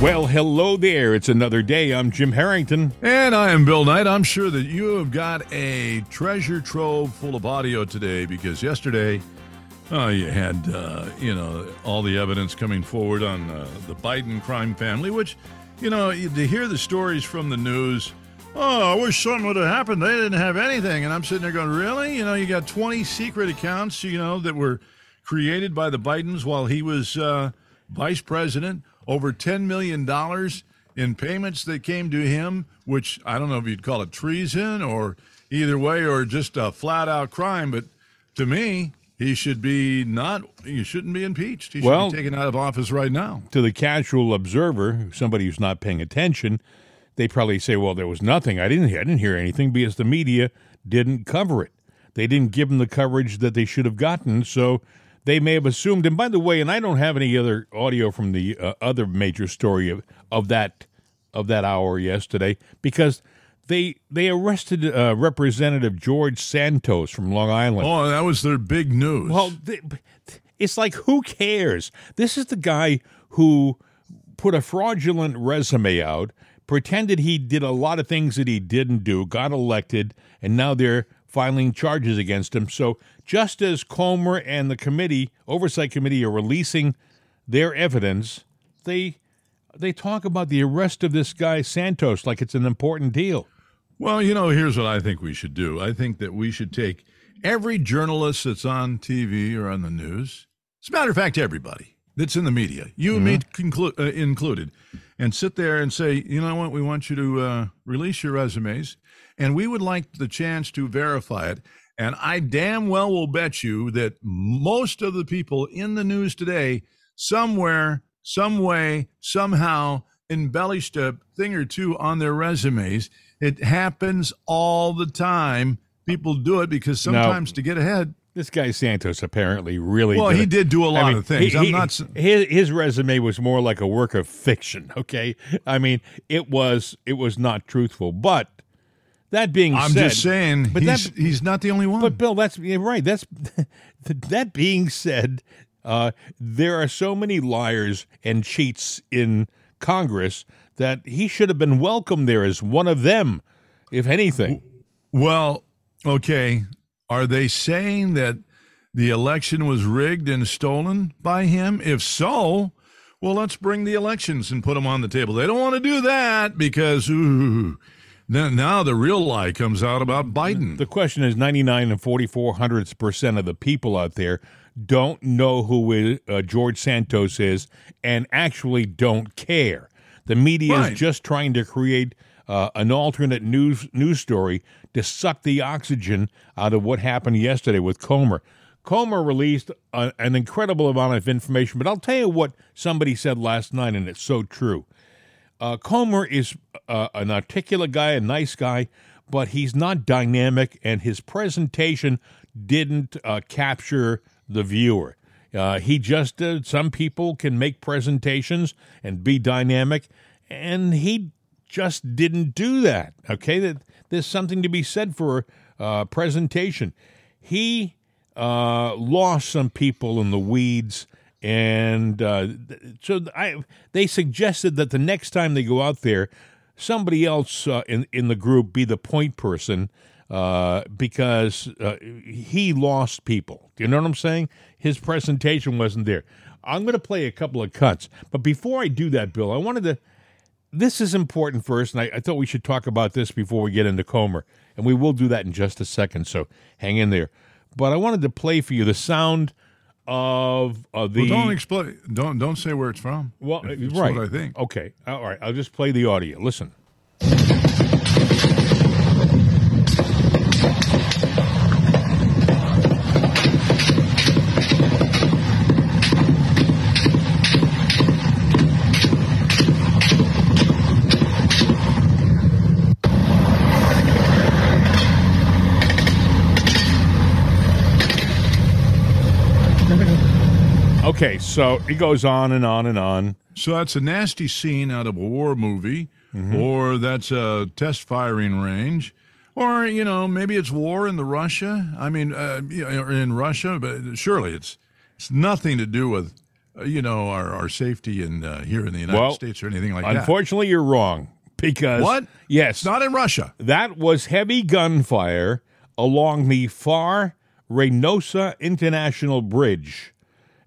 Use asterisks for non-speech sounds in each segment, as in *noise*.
Well, hello there. It's another day. I'm Jim Harrington. And I am Bill Knight. I'm sure that you have got a treasure trove full of audio today because yesterday uh, you had, uh, you know, all the evidence coming forward on uh, the Biden crime family, which, you know, to hear the stories from the news, oh, I wish something would have happened. They didn't have anything. And I'm sitting there going, really? You know, you got 20 secret accounts, you know, that were created by the Bidens while he was uh, vice president over $10 million in payments that came to him, which I don't know if you'd call it treason or either way or just a flat out crime. But to me, he should be not, he shouldn't be impeached. He should Well- be taken out of office right now. To the casual observer, somebody who's not paying attention, they probably say, "Well, there was nothing. I didn't. I didn't hear anything because the media didn't cover it. They didn't give him the coverage that they should have gotten." So they may have assumed. And by the way, and I don't have any other audio from the uh, other major story of, of that of that hour yesterday because they they arrested uh, Representative George Santos from Long Island. Oh, that was their big news. Well, th- it's like who cares? This is the guy who put a fraudulent resume out, pretended he did a lot of things that he didn't do, got elected, and now they're filing charges against him. So just as Comer and the committee, oversight committee, are releasing their evidence, they they talk about the arrest of this guy Santos like it's an important deal. Well, you know, here's what I think we should do. I think that we should take every journalist that's on TV or on the news, as a matter of fact, everybody that's in the media, you and me conclu- uh, included, and sit there and say, you know what, we want you to uh, release your resumes, and we would like the chance to verify it. And I damn well will bet you that most of the people in the news today, somewhere, some way, somehow, embellished a thing or two on their resumes. It happens all the time. People do it because Now- sometimes to get ahead. This guy Santos apparently really Well, did he did do a lot I mean, of things. he- I'm not. His, his resume was more like a work of fiction. Okay, I mean, it was it was not truthful. But that being I'm said, just saying but he's that- he's not the only one. But Bill, that's yeah, right. That's *laughs* that being said, uh, there are so many liars and cheats in Congress that he should have been welcomed there as one of them, if anything. well, okay. Are they saying that the election was rigged and stolen by him? If so, well, let's bring the elections and put them on the table. They don't want to do that because ooh, then now the real lie comes out about Biden. The question is 99 and 44 hundredths percent of the people out there don't know who is, uh, George Santos is and actually don't care. The media Right. is just trying to create uh, an alternate news news story to suck the oxygen out of what happened yesterday with Comer. Comer released a, an incredible amount of information, but I'll tell you what somebody said last night, and it's so true. Uh, Comer is uh, an articulate guy, a nice guy, but he's not dynamic, and his presentation didn't uh, capture the viewer. Uh, he just, uh, some people can make presentations and be dynamic, and he just didn't do that. Okay, that there's something to be said for uh, presentation. He lost some people in the weeds, and uh, so I they suggested that the next time they go out there, somebody else uh, in in the group be the point person uh, because uh, he lost people. Do you know what I'm saying? His presentation wasn't there. I'm going to play a couple of cuts, but before I do that, Bill, I wanted to this is important first, and I, I thought we should talk about this before we get into Comer, and we will do that in just a second. So hang in there. But I wanted to play for you the sound of uh, of the. well, don't explain. Don't don't say where it's from. Well, uh, It's right. What I think. Okay. All right. I'll just play the audio. Listen. So it goes on and on and on. So that's a nasty scene out of a war movie, Mm-hmm. or that's a test firing range, or you know maybe it's war in the Russia. I mean, uh, you know, or in Russia, but surely it's it's nothing to do with uh, you know, our, our safety in uh, here in the United Well, States or anything like that. Unfortunately, you're wrong because What? Yes, It's not in Russia. that was heavy gunfire along the Pharr Reynosa International Bridge,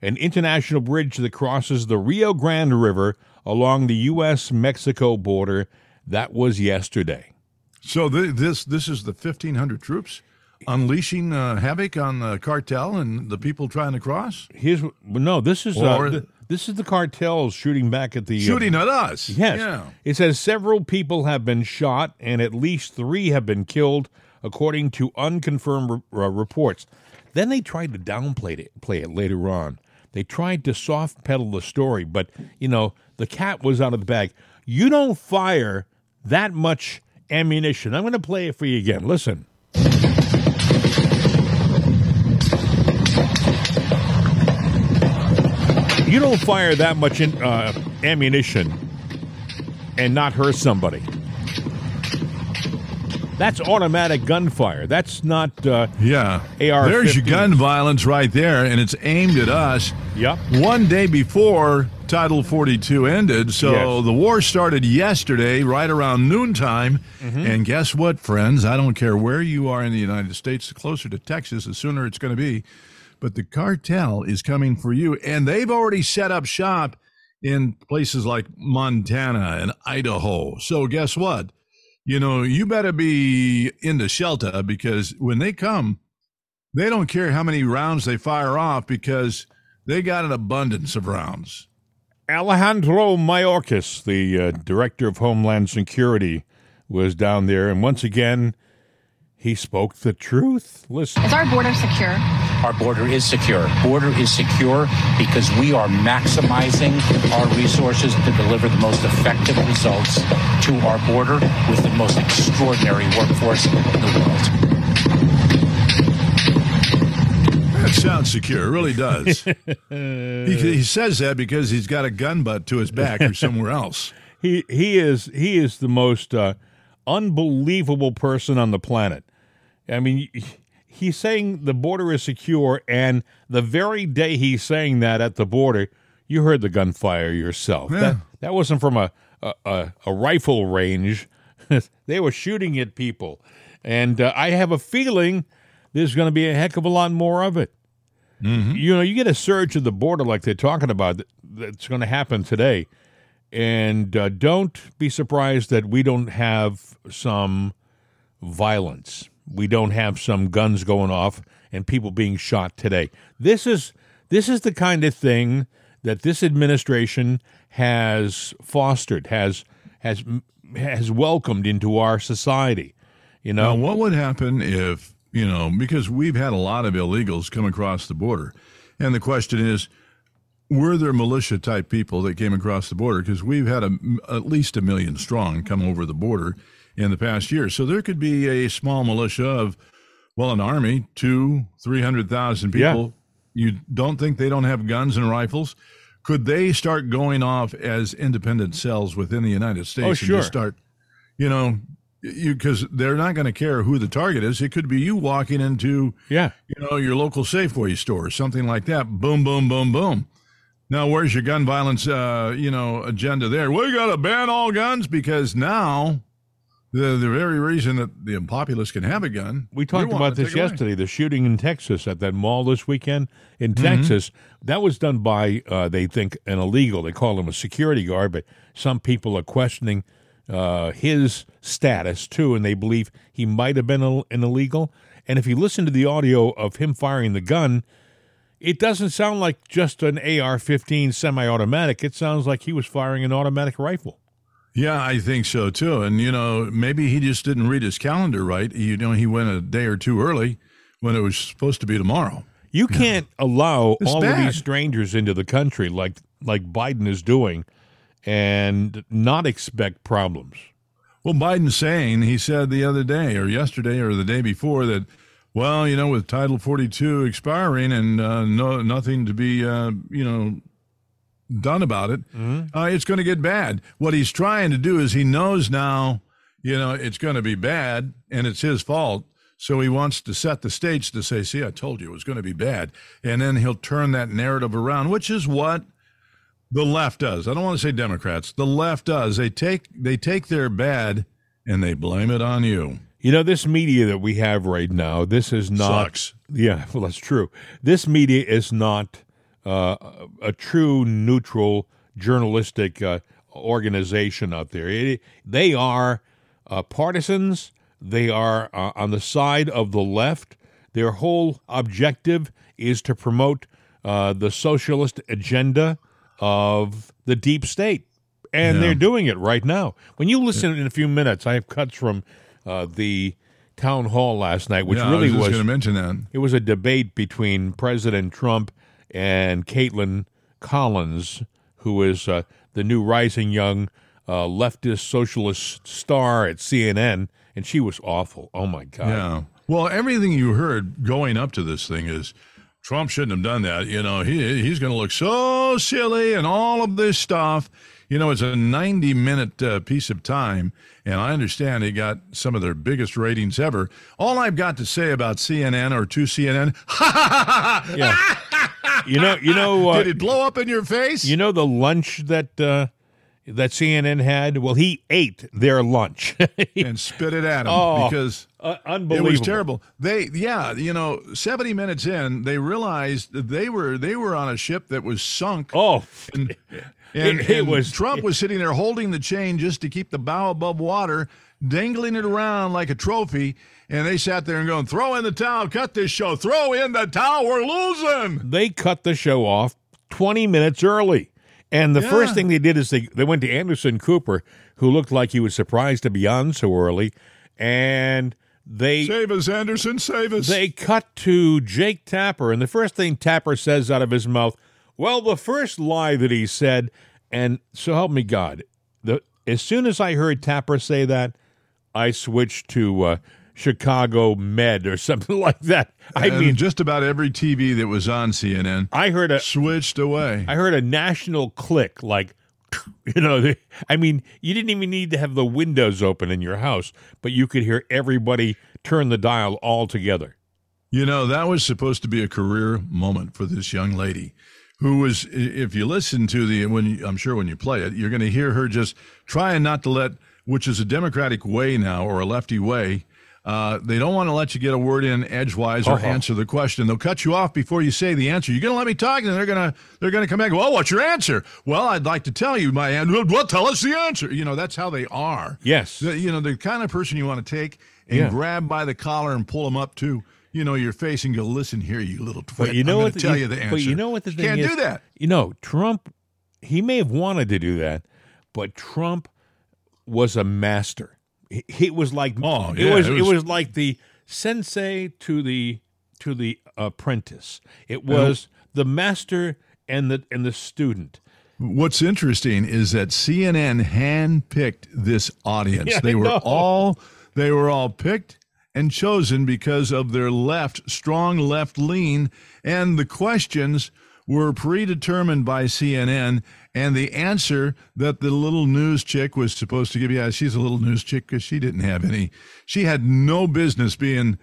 an international bridge that crosses the Rio Grande River along the U.S. Mexico border. That was yesterday. So th- this this is the fifteen hundred troops unleashing uh, havoc on the cartel and the people trying to cross, Here's no. This is uh, th- this is the cartels shooting back at the uh, shooting at us. Yes. Yeah. It says several people have been shot and at least three have been killed, according to unconfirmed re- uh, reports. Then they tried to downplay it, play it later on. They tried to soft pedal the story, but you know the cat was out of the bag. You don't fire that much ammunition. I'm going to play it for you again. Listen. You don't fire that much in, uh, ammunition and not hurt somebody. That's automatic gunfire. That's not. Uh, Yeah. AR-15. There's your gun violence right there, and it's aimed at us. yep. One day before Title 42 ended, so Yes. the war started yesterday, right around noontime. Mm-hmm. And guess what, friends? I don't care where you are in the United States, the closer to Texas, the sooner it's going to be. But the cartel is coming for you, and they've already set up shop in places like Montana and Idaho. So guess what? You know, you better be in the shelter because when they come, they don't care how many rounds they fire off because they got an abundance of rounds. Alejandro Mayorkas, the uh, director of Homeland Security, was down there, and once again, he spoke the truth. Listen. Is our border secure? Our border is secure. Border is secure because we are maximizing our resources to deliver the most effective results to our border with the most extraordinary workforce in the world. That sounds secure. It really does. *laughs* he, he says that because he's got a gun butt to his back or somewhere *laughs* else. He he is he is the most uh, unbelievable person on the planet. I mean, he's saying the border is secure, and the very day he's saying that at the border, you heard the gunfire yourself. Yeah. That that wasn't from a a, a, rifle range. *laughs* they were shooting at people, and uh, I have a feeling there's going to be a heck of a lot more of it. You know, you get a surge of the border like they're talking about that- that's going to happen today. And uh, don't be surprised that we don't have some violence. We don't have some guns going off and people being shot today. This is this is the kind of thing that this administration has fostered, has has has welcomed into our society. You Now, know, what would happen if, you know, because we've had a lot of illegals come across the border. And the question is, were there militia type people that came across the border? Because we've had a, at least a million strong come over the border in the past year. So there could be a small militia of, well, an army, two, 300,000 Yeah. people. You don't think they don't have guns and rifles? Could they start going off as independent cells within the United oh, States Oh, and sure. just start, you know, you because they're not going to care who the target is. It could be you walking into, yeah. you know, your local Safeway store, something like that. Boom, boom, boom, boom. Now, where's your gun violence, uh, you know, agenda there? We got to ban all guns because now the the very reason that the populace can have a gun. We talked about this yesterday. The shooting in Texas at that mall this weekend in Mm-hmm. Texas. That was done by, uh, they think, an illegal. They call him a security guard, but some people are questioning uh, his status too, and they believe he might have been an illegal. And if you listen to the audio of him firing the gun, it doesn't sound like just an AR 15 semi automatic. It sounds like he was firing an automatic rifle. Yeah, I think so too. And you know, maybe he just didn't read his calendar right. You know, he went a day or two early when it was supposed to be tomorrow. You can't allow It's all of these strangers into the country like like Biden is doing and not expect problems. Well, Biden's saying he said the other day or yesterday or the day before that, well, you know, with Title 42 expiring and uh, no nothing to be, uh, you know, done about it, uh, it's going to get bad. What he's trying to do is he knows now, you know, it's going to be bad and it's his fault. So he wants to set the stage to say, see, I told you it was going to be bad. And then he'll turn that narrative around, which is what The left does. I don't want to say Democrats. The left does. They take they take their bad and they blame it on you. You know, this media that we have right now, this is not. Sucks. Yeah, *laughs* well, that's true. This media is not uh, a true neutral journalistic uh, organization out there. It, they are uh, partisans. They are uh, on the side of the left. Their whole objective is to promote uh, the socialist agenda of the deep state. And Yeah. they're doing it right now. When you listen in a few minutes, I have cuts from uh, the town hall last night, which yeah, really I was was going to mention that. it was a debate between President Trump and Kaitlan Collins, who is uh, the new rising young uh, leftist socialist star at CNN, and she was awful. Oh my God! Yeah. Well, everything you heard going up to this thing is Trump shouldn't have done that. You know, he he's going to look so silly and all of this stuff. You know, it's a 90 minute uh, piece of time, and I understand they got some of their biggest ratings ever. All I've got to say about CNN or to CNN, *laughs* Yeah. you know, you know, uh, did it blow up in your face? you know the lunch that uh, that CNN had. Well, he ate their lunch. *laughs* and spit it at him Oh, because Uh, It was terrible. They, yeah, you know, seventy minutes in, they realized that they were they were on a ship that was sunk. Oh, and, and, It- it and was- Trump was sitting there holding the chain just to keep the bow above water, dangling it around like a trophy. And they sat there and going, "Throw in the towel, cut this show, throw in the towel, we're losing." they cut the show off 20 minutes early. And the Yeah. first thing they did is they, they went to Anderson Cooper, who looked like he was surprised to be on so early, and they Save us, Anderson, save us. they cut to Jake Tapper, and the first thing Tapper says out of his mouth, well, the first lie that he said, and so help me God, the as soon as I heard Tapper say that, I switched to uh, Chicago Med or *laughs* something like that. I And mean, just about every TV that was on CNN I heard a switched away. I heard a national click like *laughs* you know the, *laughs* I mean you didn't even need to have the windows open in your house but you could hear everybody turn the dial all together. You know, that was supposed to be a career moment for this young lady who was, if you listen to the, when you, I'm sure when you play it, you're going to hear her just trying not to let, which is a Democratic way now or a lefty way. Uh, they don't want to let you get a word in edgewise or Uh-huh. answer the question. They'll cut you off before you say the answer. You're going to let me talk, and they're going to they're going to come back. Well, what's your answer? Well, I'd like to tell you my answer. Well, tell us the answer. You know, that's how they are. Yes. The- you know, the kind of person you want to take and Yeah. grab by the collar and pull them up to, you know, your face and go, listen here, you little twit. But you know I'm what? to tell you the answer. But you know what the thing can't is? do that. You know, Trump. He may have wanted to do that, but Trump was a master. He, he was like Oh, it yeah, was, it it was- was like the sensei to the to the apprentice. It was the master and the and the student. What's interesting is that CNN handpicked this audience. *laughs* Yeah, they were all they were all picked and chosen because of their left, strong left lean, and the questions were predetermined by CNN. And the answer that the little news chick was supposed to give, yeah, she's a little news chick because she didn't have any. She had no business being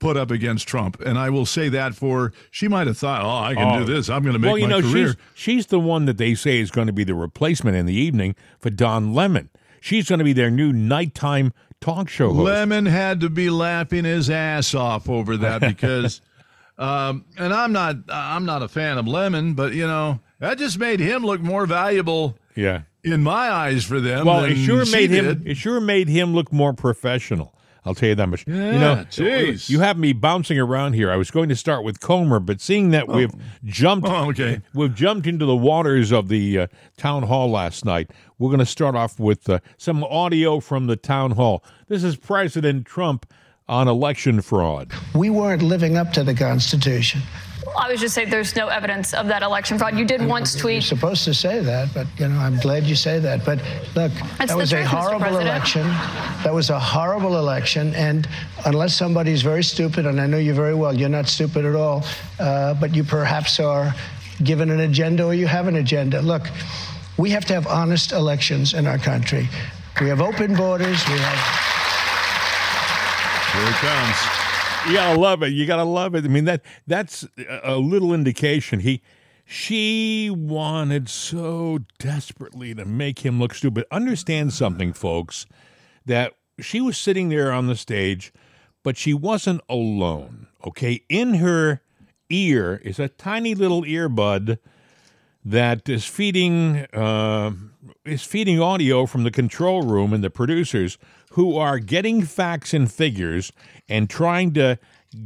put up against Trump. And I will say that for she might have thought, oh, I can Oh. do this. I'm going to make well, you know, career. she's she's the one that they say is going to be the replacement in the evening for Don Lemon. She's going to be their new nighttime talk show host. Lemon had to be laughing his ass off over that because, *laughs* um, and I'm not I'm not a fan of Lemon, but you know that just made him look more valuable yeah. in my eyes for them. Well, it sure made him. It sure made him look more professional. I'll tell you that much. you know, jeez. you have me bouncing around here. I was going to start with Comer, but seeing that we've jumped, Oh, okay. we've jumped into the waters of the uh, town hall last night. We're going to start off with uh, some audio from the town hall. This is President Trump on election fraud. We weren't living up to the Constitution. I was just saying there's no evidence of that election fraud. You did once You're tweet. supposed to say that, but you know, I'm glad you say that. But look, That's that was a truth, Mr. horrible election. That was a horrible election, and unless somebody's very stupid, and I know you very well, you're not stupid at all, uh, but you perhaps are given an agenda or you have an agenda. Look, we have to have honest elections in our country. We have open borders. We have Here it comes. You gotta love it. You gotta love it. I mean that that's a- little indication. He She wanted so desperately to make him look stupid. Understand something, folks, that she was sitting there on the stage, but she wasn't alone. Okay. In her ear is a tiny little earbud that is feeding uh, is feeding audio from the control room and the producers who are getting facts and figures and trying to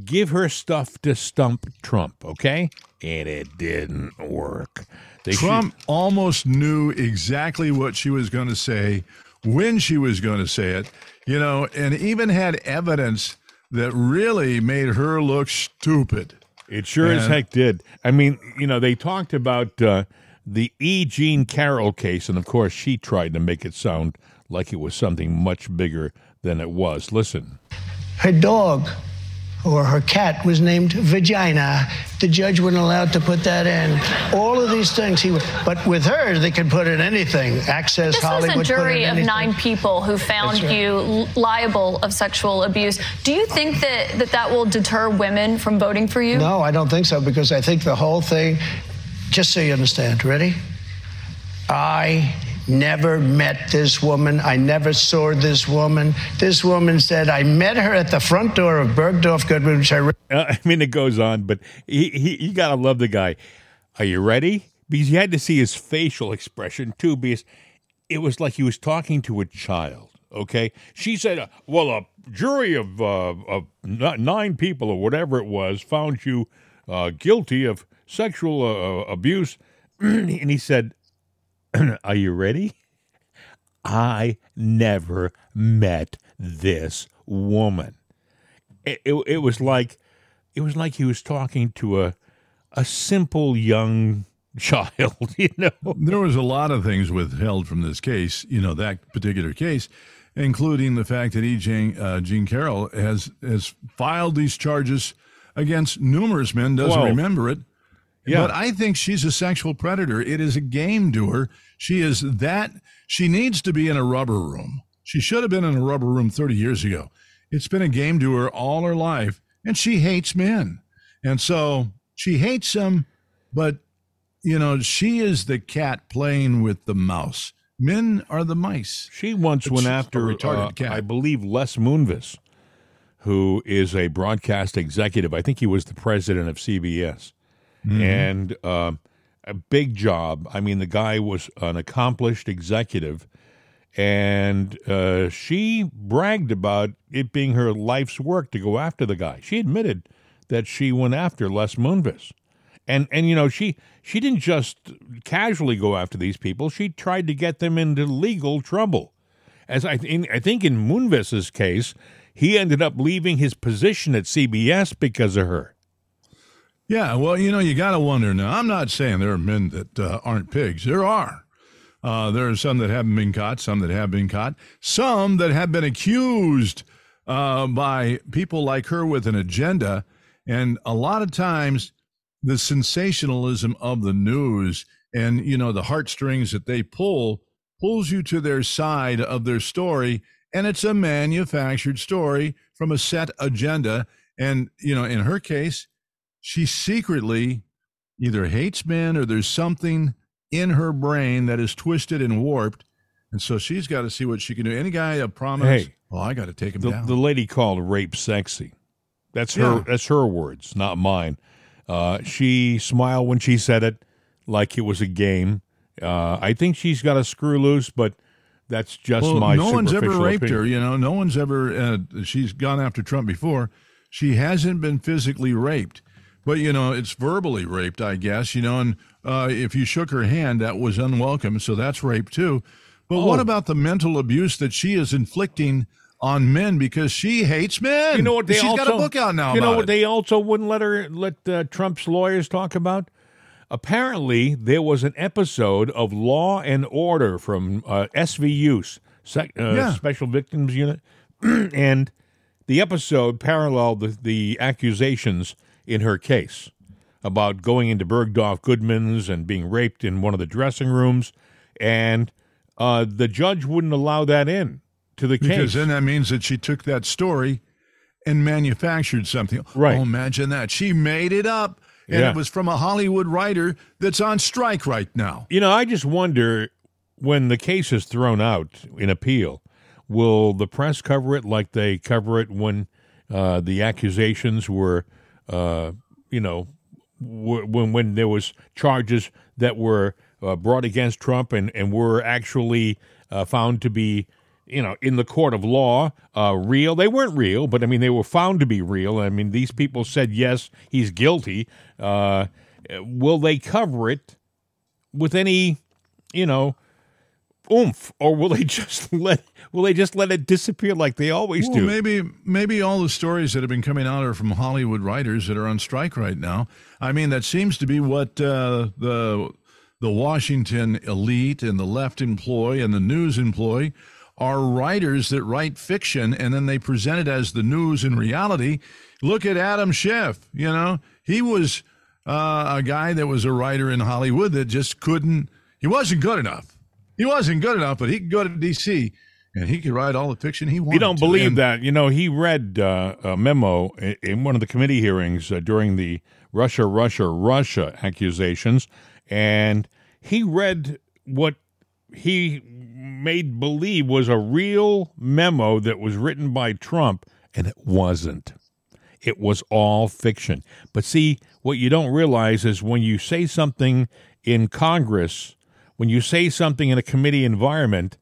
give her stuff to stump Trump. Okay, and it didn't work. They Trump should- almost knew exactly what she was going to say when she was going to say it, you know, and even had evidence that really made her look stupid. It sure and, as heck did. I mean, you know, they talked about uh, the E. Jean Carroll case, and of course, she tried to make it sound like it was something much bigger than it was. Listen. Her dog or her cat was named Vagina. The judge wasn't allowed to put that in. All of these things he would, but with her they could put in anything. Access this Hollywood. This was a jury of nine people who found right. you liable of sexual abuse. Do you think that, that that will deter women from voting for you? No, I don't think so because I think the whole thing. Just so you understand, ready? I never met this woman. I never saw this woman. This woman said, I met her at the front door of Bergdorf Goodman, which I. Re- uh, I mean, it goes on, but he, he, you got to love the guy. Are you ready? Because you had to see his facial expression too, because it was like he was talking to a child. Okay. She said, uh, well, a jury of, uh, of nine people or whatever it was found you uh, guilty of sexual uh, abuse. *clears throat* and he said, *clears throat* Are you ready? I never met this woman. It, it, it, was like it was like he was talking to a a simple young *laughs* child, *laughs* you know. There was a lot of things withheld from this case, you know, that particular case, including the fact that E. Jean, uh, Jean Carroll has has filed these charges against numerous men, doesn't remember it. Yeah. But I think she's a sexual predator. It is a game doer. She is that. She needs to be in a rubber room. She should have been in a rubber room 30 years ago. It's been a game doer all her life, and she hates men. And so she hates them, but, you know, she is the cat playing with the mouse. Men are the mice. She once it's went after, uh, I believe, Les Moonves, who is a broadcast executive. I think he was the president of CBS mm-hmm. and uh, a big job. I mean, the guy was an accomplished executive, and uh, she bragged about it being her life's work to go after the guy. She admitted that she went after Les Moonves. And and you know she she didn't just casually go after these people. She tried to get them into legal trouble. As I in, I think in Moonves's case, he ended up leaving his position at CBS because of her. Yeah, well, you know, you got to wonder now. I'm not saying there are men that uh, aren't pigs. There are. Uh, there are some that haven't been caught, some that have been caught, some that have been accused uh, by people like her with an agenda. And a lot of times, the sensationalism of the news and you know the heartstrings that they pull pulls you to their side of their story, and it's a manufactured story from a set agenda. And you know, in her case, she secretly either hates men or there's something in her brain that is twisted and warped. And so she's got to see what she can do. Any guy a promise, hey, well, I got to take him the, down. The lady called rape sexy. That's her. Yeah. That's her words, not mine. Uh, she smiled when she said it, like it was a game. Uh, I think she's got a screw loose, but that's just well, my. No one's ever raped opinion. her. You know, no one's ever. Uh, she's gone after Trump before. She hasn't been physically raped. But you know, it's verbally raped, I guess. You know, and uh, if you shook her hand, that was unwelcome, so that's rape too. But oh. what about the mental abuse that she is inflicting on men because she hates men? You know what? They She's also, got a book out now. You know what? It. They also wouldn't let her let uh, Trump's lawyers talk about. Apparently, there was an episode of Law and Order from uh, SVU, Sec- uh, yeah. Special Victims Unit, *clears throat* and the episode paralleled the, the accusations in her case about going into Bergdorf Goodman's and being raped in one of the dressing rooms, and uh, the judge wouldn't allow that in to the case. Because then that means that she took that story and manufactured something. Right. Oh, imagine that. She made it up. and Yeah. it was from a Hollywood writer that's on strike right now. You know, I just wonder when the case is thrown out in appeal, will the press cover it like they cover it when uh, the accusations were, uh, you know, w- when when there was charges that were uh, brought against Trump and and were actually uh, found to be. You know, in the court of law, uh, real. They weren't real, but I mean, they were found to be real. I mean, these people said yes, he's guilty. Uh, will they cover it with any, you know, oomph, or will they *laughs* just let will they just let it disappear like they always Well, do? maybe maybe all the stories that have been coming out are from Hollywood writers that are on strike right now. I mean, that seems to be what uh, the the Washington elite and the left employ and the news employ are writers that write fiction and then they present it as the news in reality. Look at Adam Schiff. You know, he was uh, a guy that was a writer in Hollywood that just couldn't. He wasn't good enough. He wasn't good enough, but he could go to D.C. and he could write all the fiction he wanted. You don't believe And- that? You know, he read uh, a memo in, in one of the committee hearings uh, during the Russia, Russia, Russia accusations, and he read what he made believe was a real memo that was written by Trump, and it wasn't. It was all fiction. But see, what you don't realize is when you say something in Congress, when you say something in a committee environment,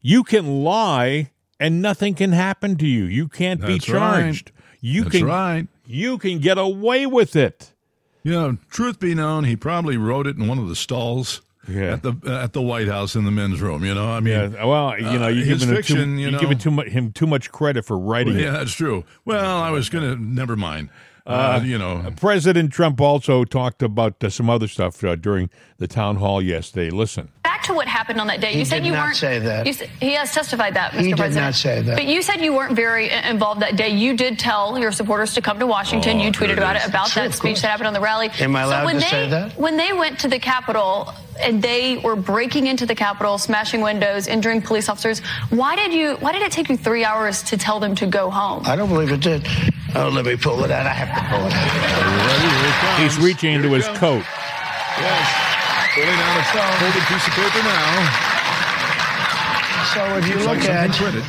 you can lie and nothing can happen to you. You can't be That's right. charged. You That's can right. you can get away with it. You know, truth be known, he probably wrote it in one of the stalls Yeah. at the at the White House in the men's room. You know, I mean, Yeah, well, you know, Uh, you his giving him fiction, too, you you giving know- too much him too much credit for writing it. yeah, that's true. Well, I was gonna never mind. Uh, you know, President Trump also talked about uh, some other stuff uh, during the town hall yesterday. Listen. Back to what happened on that day. He you said did you not weren't. say that. You he has testified that, Mr. He did President. not say that. But you said you weren't very uh, involved that day. You did tell your supporters to come to Washington. Oh, you tweeted it about it about Sure, that speech that happened on the rally. Am I allowed so when to they, say that? When they went to the Capitol and they were breaking into the Capitol, smashing windows, injuring police officers, why did you? Why did it take you three hours to tell them to go home? I don't believe it did. Oh, let me pull it out. I have to pull it out. ready, here it comes. He's reaching Here into his comes. coat. Yes, pulling out a folded piece of paper now. So if you look like at printed.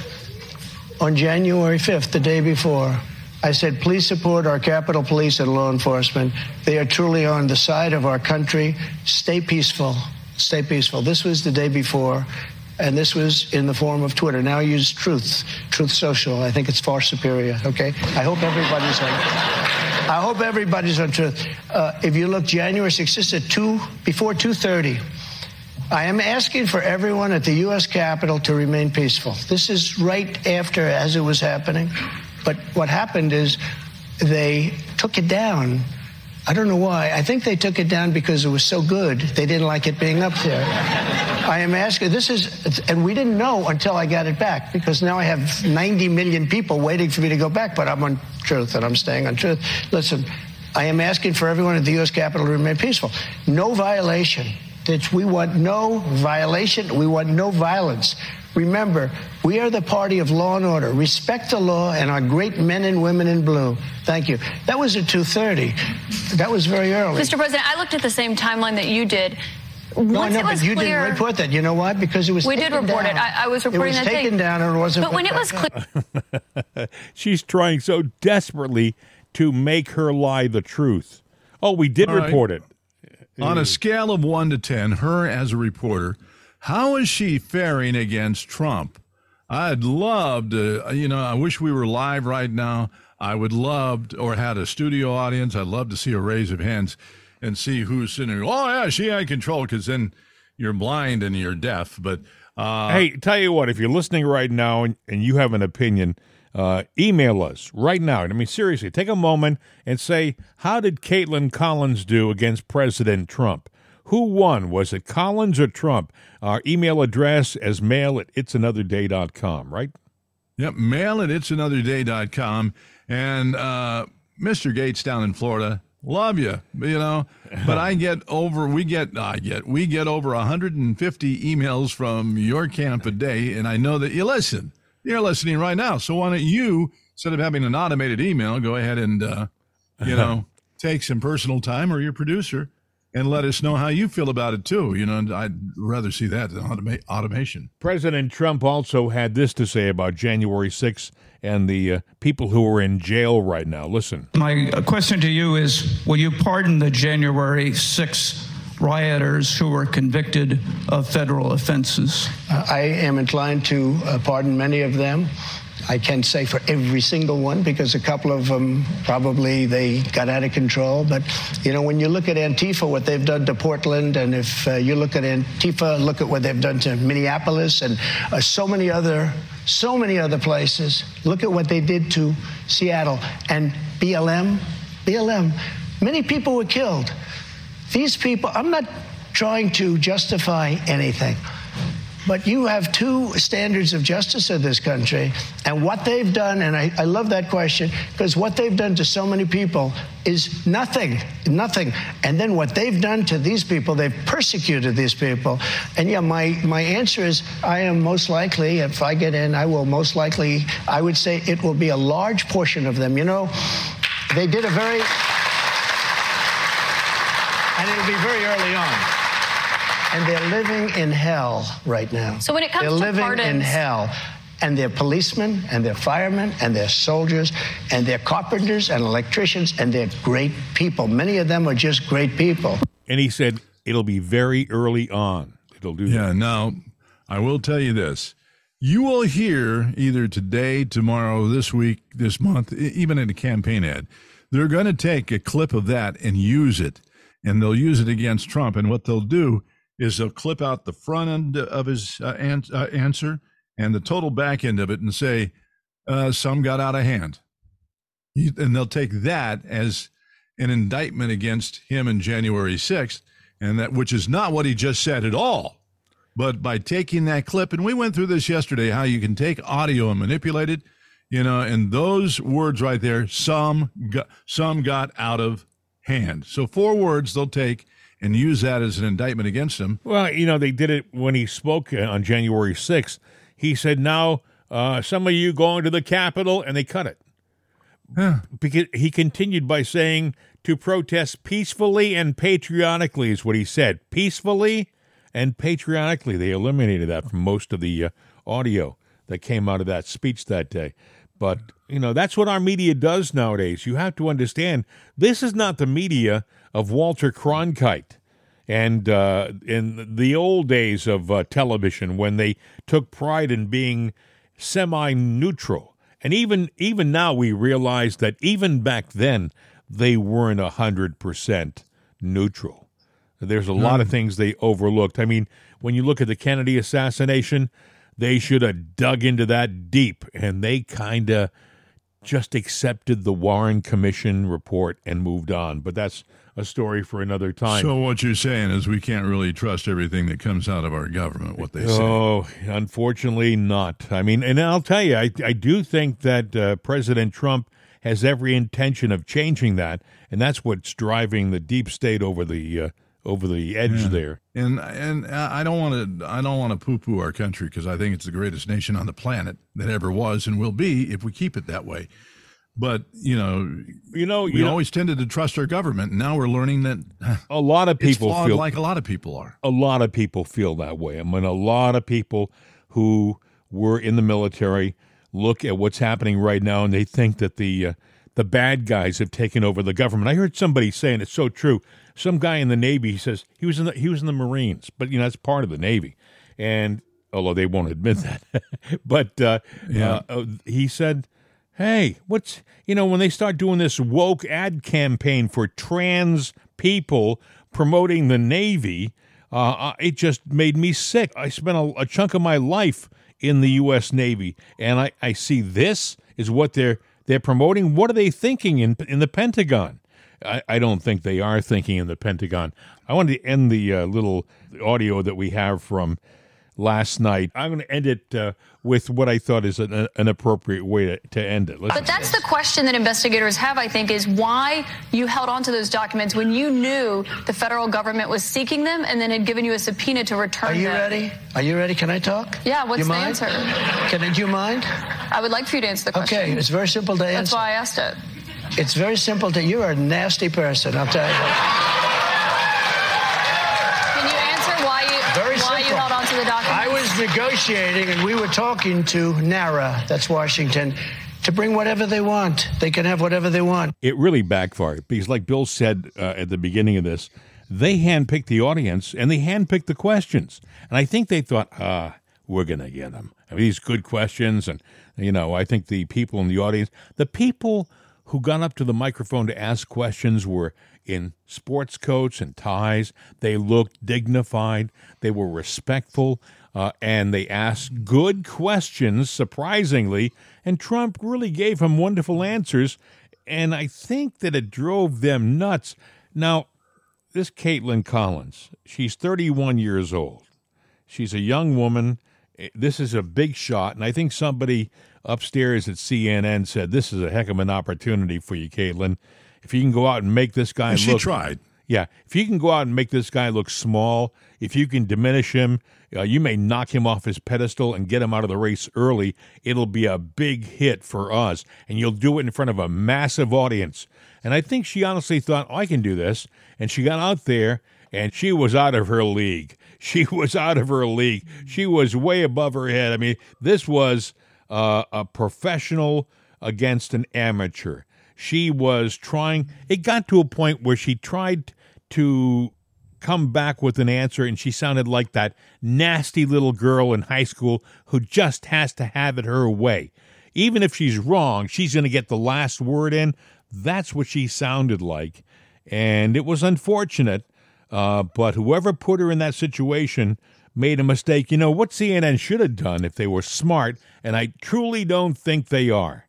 on January 5th, the day before, I said, please support our Capitol Police and law enforcement. They are truly on the side of our country. Stay peaceful. Stay peaceful. This was the day before, and this was in the form of Twitter. Now use Truth, Truth Social. I think it's far superior. Okay. I hope everybody's on. I hope everybody's on Truth. Uh, if you look, January 6th, this is at two before 2:30. I am asking for everyone at the U.S. Capitol to remain peaceful. This is right after as it was happening. But what happened is they took it down. I don't know why. I think they took it down because it was so good. They didn't like it being up there. I am asking, this is, and we didn't know until I got it back because now I have 90 million people waiting for me to go back, but I'm on truth and I'm staying on truth. Listen, I am asking for everyone at the U.S. Capitol to remain peaceful. No violation. That we want no violation. We want no violence. Remember, we are the party of law and order. Respect the law and our great men and women in blue. Thank you. That was at 2:30. That was very early. Mr. President, I looked at the same timeline that you did. No, Once no, it was but you clear, didn't report that. You know why? Because it was We did taken report it. I- I was reporting it was that day. taken down and it wasn't. But when it was clear, *laughs* She's trying so desperately to make her lie the truth. Oh, we did All right. report it. On a scale of one to 10, her as a reporter, how is she faring against Trump? I'd love to, you know, I wish we were live right now. I would love to, or had a studio audience. I'd love to see a raise of hands and see who's sitting there. Oh, yeah, she had control because then you're blind and you're deaf. But uh, hey, tell you what, if you're listening right now and, and you have an opinion, uh, email us right now. I mean, seriously, take a moment and say, how did Kaitlan Collins do against President Trump? Who won? Was it Collins or Trump? Our email address as mail at it'sanotherday.com, right? Yep, mail at it'sanotherday.com. And uh, Mr. Gates down in Florida, love you, you know. But I get over, we get, I get, we get over 150 emails from your camp a day, and I know that you listen. You're listening right now. So why don't you, instead of having an automated email, go ahead and, uh, you *laughs* know, take some personal time or your producer and let us know how you feel about it too. You know, I'd rather see that than automa- automation. President Trump also had this to say about January 6th and the uh, people who are in jail right now. Listen. My question to you is Will you pardon the January 6th rioters who were convicted of federal offenses? I am inclined to uh, pardon many of them. I can't say for every single one because a couple of them probably they got out of control. But you know, when you look at Antifa, what they've done to Portland, and if uh, you look at Antifa, look at what they've done to Minneapolis and uh, so many other, so many other places. Look at what they did to Seattle and BLM. BLM. Many people were killed. These people. I'm not trying to justify anything. But you have two standards of justice in this country, and what they've done, and I, I love that question, because what they've done to so many people is nothing, nothing. And then what they've done to these people, they've persecuted these people. And yeah, my, my answer is I am most likely, if I get in, I will most likely, I would say it will be a large portion of them. You know, they did a very, and it'll be very early on and they're living in hell right now. So when it comes they're to living pardons, in hell. And they're policemen, and they're firemen, and they're soldiers, and they're carpenters and electricians, and they're great people. Many of them are just great people. And he said it'll be very early on. It'll do Yeah, that. now I will tell you this. You will hear either today, tomorrow, this week, this month, e- even in a campaign ad, they're going to take a clip of that and use it, and they'll use it against Trump. And what they'll do is they'll clip out the front end of his uh, an- uh, answer and the total back end of it and say, uh, some got out of hand. And they'll take that as an indictment against him in January 6th, and that which is not what he just said at all. But by taking that clip, and we went through this yesterday, how you can take audio and manipulate it, you know, and those words right there, some got, some got out of hand. So four words they'll take and use that as an indictment against him. Well, you know, they did it when he spoke uh, on January 6th. He said, now uh, some of you going to the Capitol, and they cut it. Because he continued by saying to protest peacefully and patriotically, is what he said. Peacefully and patriotically. They eliminated that from most of the uh, audio that came out of that speech that day. But, you know, that's what our media does nowadays. You have to understand this is not the media of Walter Cronkite. And uh, in the old days of uh, television when they took pride in being semi-neutral and even even now we realize that even back then they weren't a hundred percent neutral. There's a lot of things they overlooked. I mean when you look at the kennedy assassination they should have dug into that deep and they kind of just accepted the warren commission report and moved on. But that's a story for another time So what you're saying is we can't really trust everything that comes out of our government, what they say. Oh, unfortunately not. I mean, and I'll tell you, I, I do think that uh, President Trump has every intention of changing that, and that's what's driving the deep state over the uh, over the edge there. And and I don't want to I don't want to poo poo our country because I think it's the greatest nation on the planet that ever was and will be if we keep it that way. But you know, You know, we you know, always tended to trust our government. And now we're learning that a lot of people feel like a lot of people are. a lot of people feel that way. I mean, a lot of people who were in the military look at what's happening right now and they think that the uh, the bad guys have taken over the government. I heard somebody saying it's so true. Some guy in the Navy he says he was in the he was in the Marines, but you know that's part of the Navy, and although they won't admit that, *laughs* but uh, Yeah. uh, he said. Hey, what's you know when they start doing this woke ad campaign for trans people promoting the Navy, uh, uh, it just made me sick. I spent a, a chunk of my life in the U.S. Navy, and I, I see this is what they're they're promoting. What are they thinking in in the Pentagon? I, I don't think they are thinking in the Pentagon. I wanted to end the uh, little audio that we have from last night. I'm going to end it uh, with what I thought is an, an appropriate way to, to end it. Listen. But that's the question that investigators have, I think, is why you held on to those documents when you knew the federal government was seeking them and then had given you a subpoena to return them. Are you them. ready? Are you ready? Can I talk? Yeah, what's you the mind? answer? Can I do you mind? I would like for you to answer the question. Okay, it's very simple to answer. That's why I asked it. It's very simple to you're a nasty person, I'll tell you. Can you answer why you Very why you simple. held on to the documents? I was negotiating and we were talking to NARA, that's Washington, to bring whatever they want. They can have whatever they want. It really backfired because, like Bill said uh, at the beginning of this, they handpicked the audience and they handpicked the questions. And I think they thought, ah, we're going to get them. I mean, these good questions. And, you know, I think the people in the audience, the people who got up to the microphone to ask questions were in sports coats and ties. They looked dignified, they were respectful, uh, and they asked good questions, surprisingly. And Trump really gave them wonderful answers. And I think that it drove them nuts. Now, this Kaitlan Collins, she's 31 years old. She's a young woman. This is a big shot. And I think somebody upstairs at CNN said, This is a heck of an opportunity for you, Kaitlan. If you can go out and make this guy And she look. tried. Yeah. If you can go out and make this guy look small, if you can diminish him, uh, you may knock him off his pedestal and get him out of the race early. It'll be a big hit for us. And you'll do it in front of a massive audience. And I think she honestly thought, oh, I can do this. And she got out there and she was out of her league. *laughs* She was out of her league. She was way above her head. I mean, this was uh, a professional against an amateur. She was trying, it got to a point where she tried to come back with an answer and she sounded like that nasty little girl in high school who just has to have it her way. Even if she's wrong, she's going to get the last word in. That's what she sounded like. And it was unfortunate, uh, but whoever put her in that situation made a mistake. You know, what CNN should have done if they were smart, and I truly don't think they are.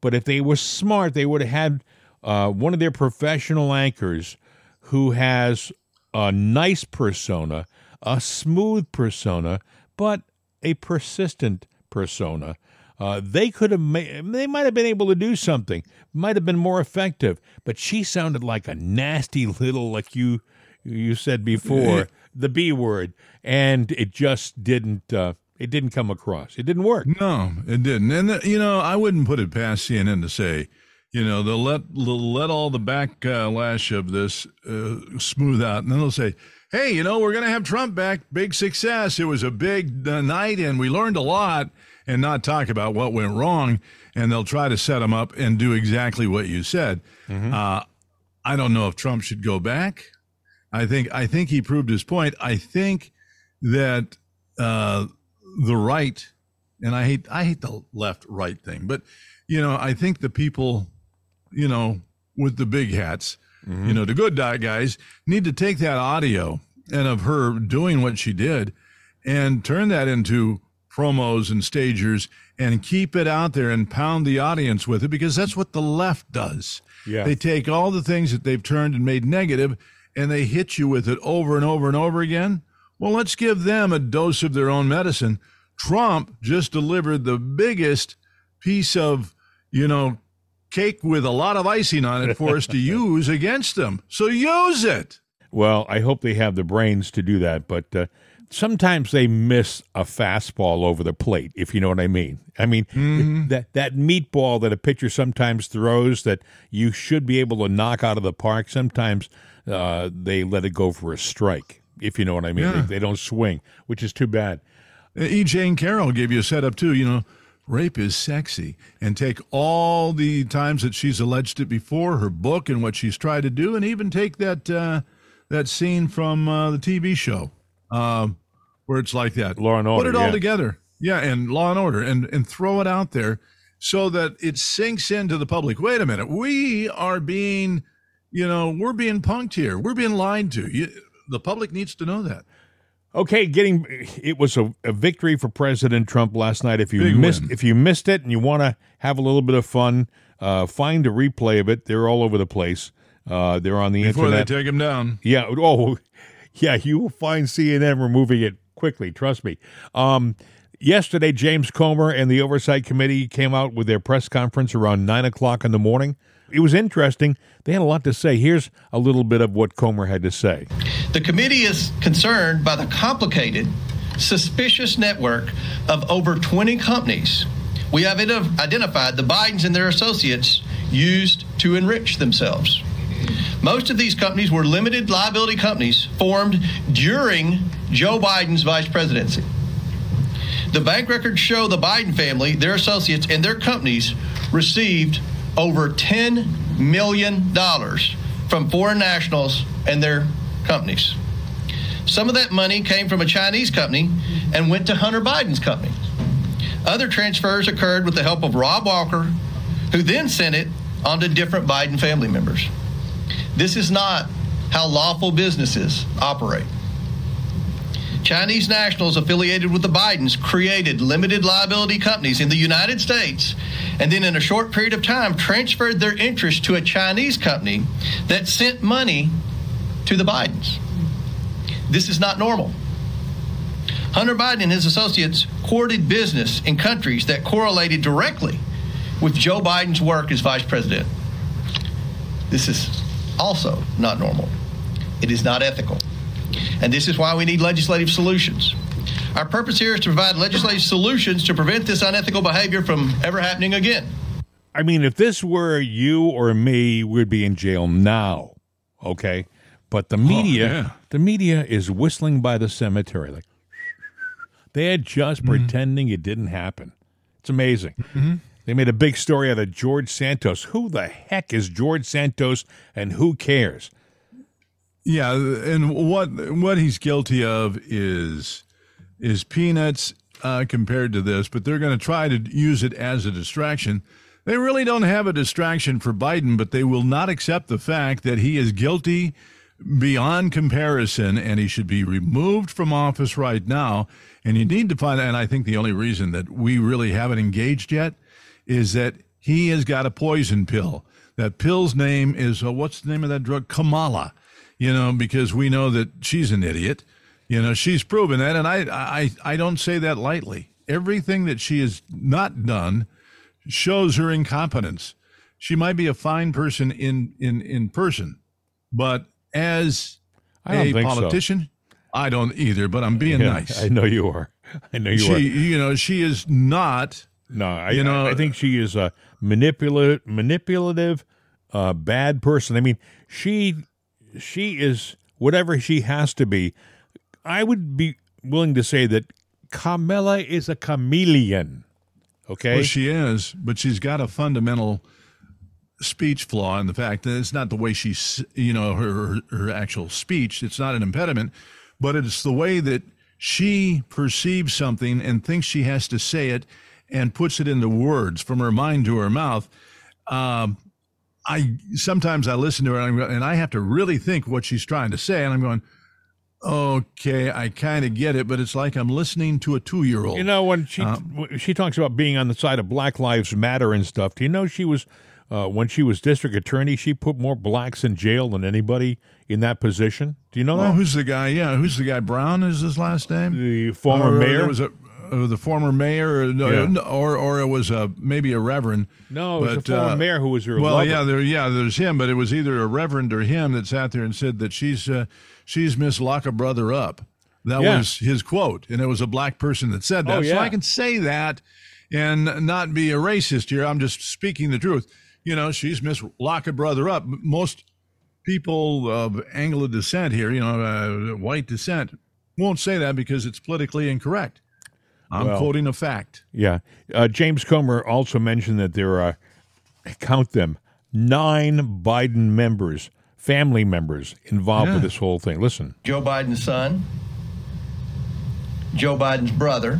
But if they were smart, they would have had uh, one of their professional anchors who has a nice persona, a smooth persona, but a persistent persona. Uh, they could have made, they might have been able to do something, might have been more effective, but she sounded like a nasty little, like you you said before, *laughs* the B word, and it just didn't uh, it didn't come across. It didn't work. No, it didn't. And uh, you know, I wouldn't put it past CNN to say, you know, they'll let they'll let all the backlash of this uh, smooth out, and then they'll say, "Hey, you know, we're going to have Trump back. Big success. It was a big uh, night, and we learned a lot." And not talk about what went wrong, and they'll try to set him up and do exactly what you said. Uh, I don't know if Trump should go back. I think I think he proved his point. I think that uh, the right, and I hate I hate the left right thing, but you know I think the people, you know, with the big hats, you mm-hmm. know, the good die guys need to take that audio and of her doing what she did, and turn that into promos and stagers and keep it out there and pound the audience with it because that's what the left does. Yeah. They take all the things that they've turned and made negative and they hit you with it over and over and over again. Well, let's give them a dose of their own medicine. Trump just delivered the biggest piece of, you know, cake with a lot of icing on it for us to *laughs* use against them. So use it. Well, I hope they have the brains to do that, but uh, sometimes they miss a fastball over the plate, if you know what I mean. I mean that that meatball that a pitcher sometimes throws that you should be able to knock out of the park. Sometimes uh, they let it go for a strike, if you know what I mean. Yeah. They, they don't swing, which is too bad. E. Jean Carroll gave you a setup too. You know, rape is sexy, and take all the times that she's alleged it before, her book and what she's tried to do, and even take that uh, that scene from uh, the TV show um, where it's like that. Law and Order, Put it all together, yeah, and Law and Order, and and throw it out there so that it sinks into the public. Wait a minute, we are being, you know, we're being punked here. We're being lied to. You, the public needs to know that. Okay, getting it was a, a victory for President Trump last night. If you Big missed win. if you missed it and you want to have a little bit of fun, uh, find a replay of it. They're all over the place. Uh, they're on the Before internet. they take him down. Yeah. Oh, yeah. You will find CNN removing it quickly. Trust me. Um, yesterday, James Comer and the Oversight Committee came out with their press conference around nine o'clock in the morning. It was interesting. They had a lot to say. Here's a little bit of what Comer had to say. The committee is concerned by the complicated, suspicious network of over 20 companies we have identified the Bidens and their associates used to enrich themselves. Most of these companies were limited liability companies formed during Joe Biden's vice presidency. The bank records show the Biden family, their associates, and their companies received over $10 million from foreign nationals and their companies. Some of that money came from a Chinese company and went to Hunter Biden's company. Other transfers occurred with the help of Rob Walker, who then sent it on to different Biden family members. This is not how lawful businesses operate. Chinese nationals affiliated with the Bidens created limited liability companies in the United States and then, in a short period of time, transferred their interest to a Chinese company that sent money to the Bidens. This is not normal. Hunter Biden and his associates courted business in countries that correlated directly with Joe Biden's work as vice president. This is also not normal. It is not ethical. And this is why we need legislative solutions. Our purpose here is to provide legislative solutions to prevent this unethical behavior from ever happening again. I mean, if this were you or me, we'd be in jail now. Okay. But the oh, media, yeah. the media is whistling by the cemetery. Like *laughs* they're just mm-hmm. pretending it didn't happen. It's amazing. Mm-hmm. They made a big story out of George Santos. Who the heck is George Santos and who cares? Yeah, and what what he's guilty of is is peanuts uh, compared to this, but they're going to try to use it as a distraction. They really don't have a distraction for Biden, but they will not accept the fact that he is guilty beyond comparison and he should be removed from office right now. And you need to find, and I think the only reason that we really haven't engaged yet is that he has got a poison pill. That pill's name is, uh, what's the name of that drug? Kamala, you know, because we know that she's an idiot. You know, she's proven that. And I, I, I don't say that lightly. Everything that she has not done shows her incompetence. She might be a fine person in, in, in person, but as a think so. politician, I don't either, but I'm being *laughs* Yeah, nice. I know you are. *laughs* I know you she, are. you know, she is not. No, I, You know- I, I think she is a manipulative, manipulative, uh, bad person. I mean, she she is whatever she has to be. I would be willing to say that Kamala is a chameleon. Okay, Well, she is, but she's got a fundamental speech flaw in the fact that it's not the way she's, you know, her her actual speech. It's not an impediment, but it's the way that she perceives something and thinks she has to say it and puts it into words from her mind to her mouth. Um, I sometimes I listen to her and, and I have to really think what she's trying to say, and I'm going, okay, I kind of get it, but it's like I'm listening to a two year old. You know when she when she talks about being on the side of Black Lives Matter and stuff. Do you know she was uh, when she was district attorney? She put more blacks in jail than anybody in that position. Do you know Oh, that? who's the guy? Yeah, who's the guy? Brown is his last name. The former Or mayor. There was a uh, the former mayor, or, Yeah. or or it was a maybe a reverend. no, it was but, the former uh, mayor who was her Well, lover. yeah, there, yeah, there's him, but it was either a reverend or him that sat there and said that she's uh, she's Miss Lock a brother up. That Yeah. was his quote, and it was a black person that said that. Oh, So. I can say that and not be a racist here. I'm just speaking the truth. You know, she's Miss Lock a brother up. Most people of Anglo descent here, you know, uh, white descent, won't say that because it's politically incorrect. I'm Well- quoting a fact. Yeah. Uh, James Comer also mentioned that there are, count them, nine Biden members, family members involved with this whole thing. Listen. Joe Biden's son, Joe Biden's brother,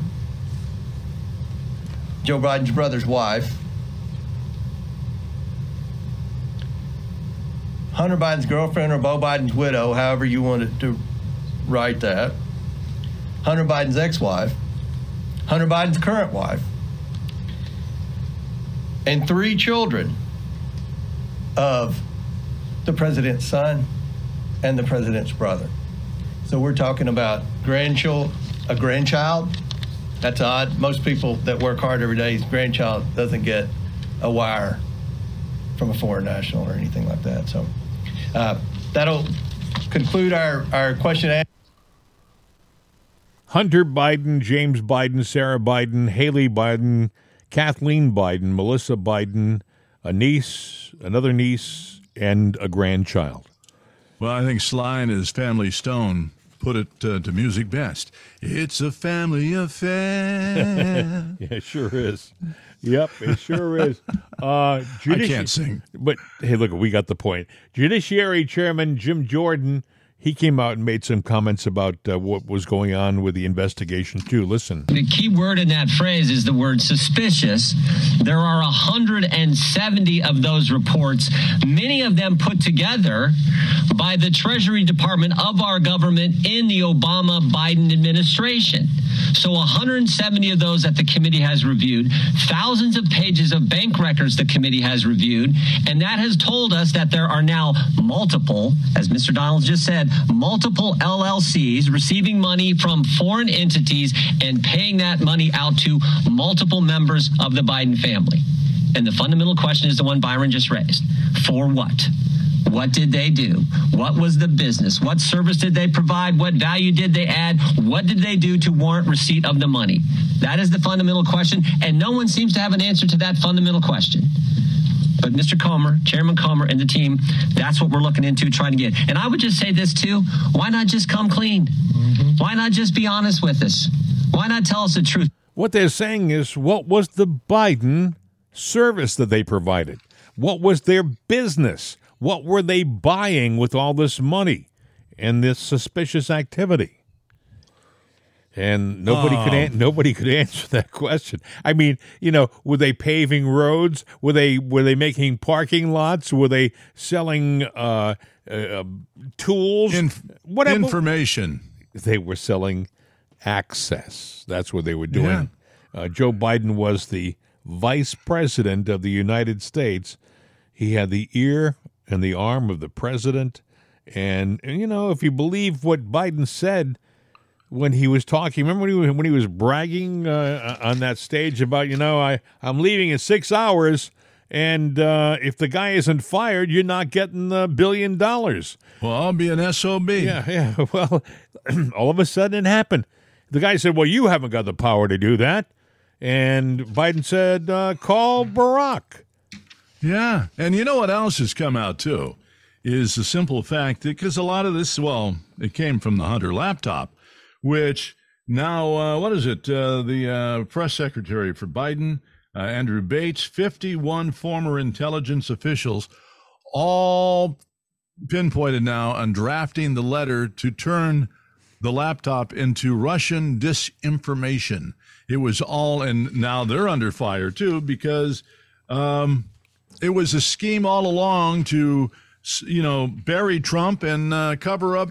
Joe Biden's brother's wife, Hunter Biden's girlfriend or Beau Biden's widow, however you wanted to write that, Hunter Biden's ex wife, Hunter Biden's current wife, and three children of the president's son and the president's brother. So we're talking about grandchild, a grandchild. That's odd. Most people that work hard every day's grandchild doesn't get a wire from a foreign national or anything like that. So uh, that'll conclude our, our question and Hunter Biden, James Biden, Sara Biden, Hallie Biden, Kathleen Biden, Melissa Biden, a niece, another niece, and a grandchild. Well, I think Sly and his family Stone put it uh, to music best. It's a family affair. Yeah, *laughs* it sure is. Yep, it sure is. Uh, I can't sing. But hey, look, we got the point. Judiciary Chairman Jim Jordan, he came out and made some comments about uh, what was going on with the investigation too. Listen. The key word in that phrase is the word suspicious. There are 170 of those reports, many of them put together by the Treasury Department of our government in the Obama Biden administration. So 170 of those that the committee has reviewed, thousands of pages of bank records the committee has reviewed, and that has told us that there are now multiple, as Mr. Donald just said, multiple LLCs receiving money from foreign entities and paying that money out to multiple members of the Biden family. And the fundamental question is the one Byron just raised. For what? What did they do? What was the business? What service did they provide? What value did they add? What did they do to warrant receipt of the money? That is the fundamental question, and no one seems to have an answer to that fundamental question. But Mr. Comer, Chairman Comer, and the team, that's what we're looking into trying to get. And I would just say this too why not just come clean? Mm-hmm. Why not just be honest with us? Why not tell us the truth? What they're saying is, what was the Biden service that they provided? What was their business? What were they buying with all this money and this suspicious activity? And nobody could an- nobody could *laughs* answer that question. I mean, you know, were they paving roads? Were they were they making parking lots? Were they selling uh, uh, tools? Inf- Whatever Information. they were selling access. That's what they were doing. Uh, Joe Biden was the vice president of the United States. He had the ear and the arm of the president. And, and, you know, if you believe what Biden said when he was talking, remember when he was, when he was bragging uh, on that stage about, you know, I, I'm leaving in six hours. And uh, if the guy isn't fired, you're not getting a billion dollars. Well, I'll be an SOB. Yeah, yeah. *laughs* Well, *clears throat* all of a sudden it happened. The guy said, Well, you haven't got the power to do that. And Biden said, uh, Call Barack. Yeah. And you know what else has come out too? Is the simple fact that because a lot of this, well, it came from the Hunter laptop, which now, uh, what is it? Uh, the uh, press secretary for Biden, uh, Andrew Bates, 51 former intelligence officials, all pinpointed now on drafting the letter to turn the laptop into Russian disinformation. It was all, and now they're under fire too because um, it was a scheme all along to, you know, bury Trump and uh, cover up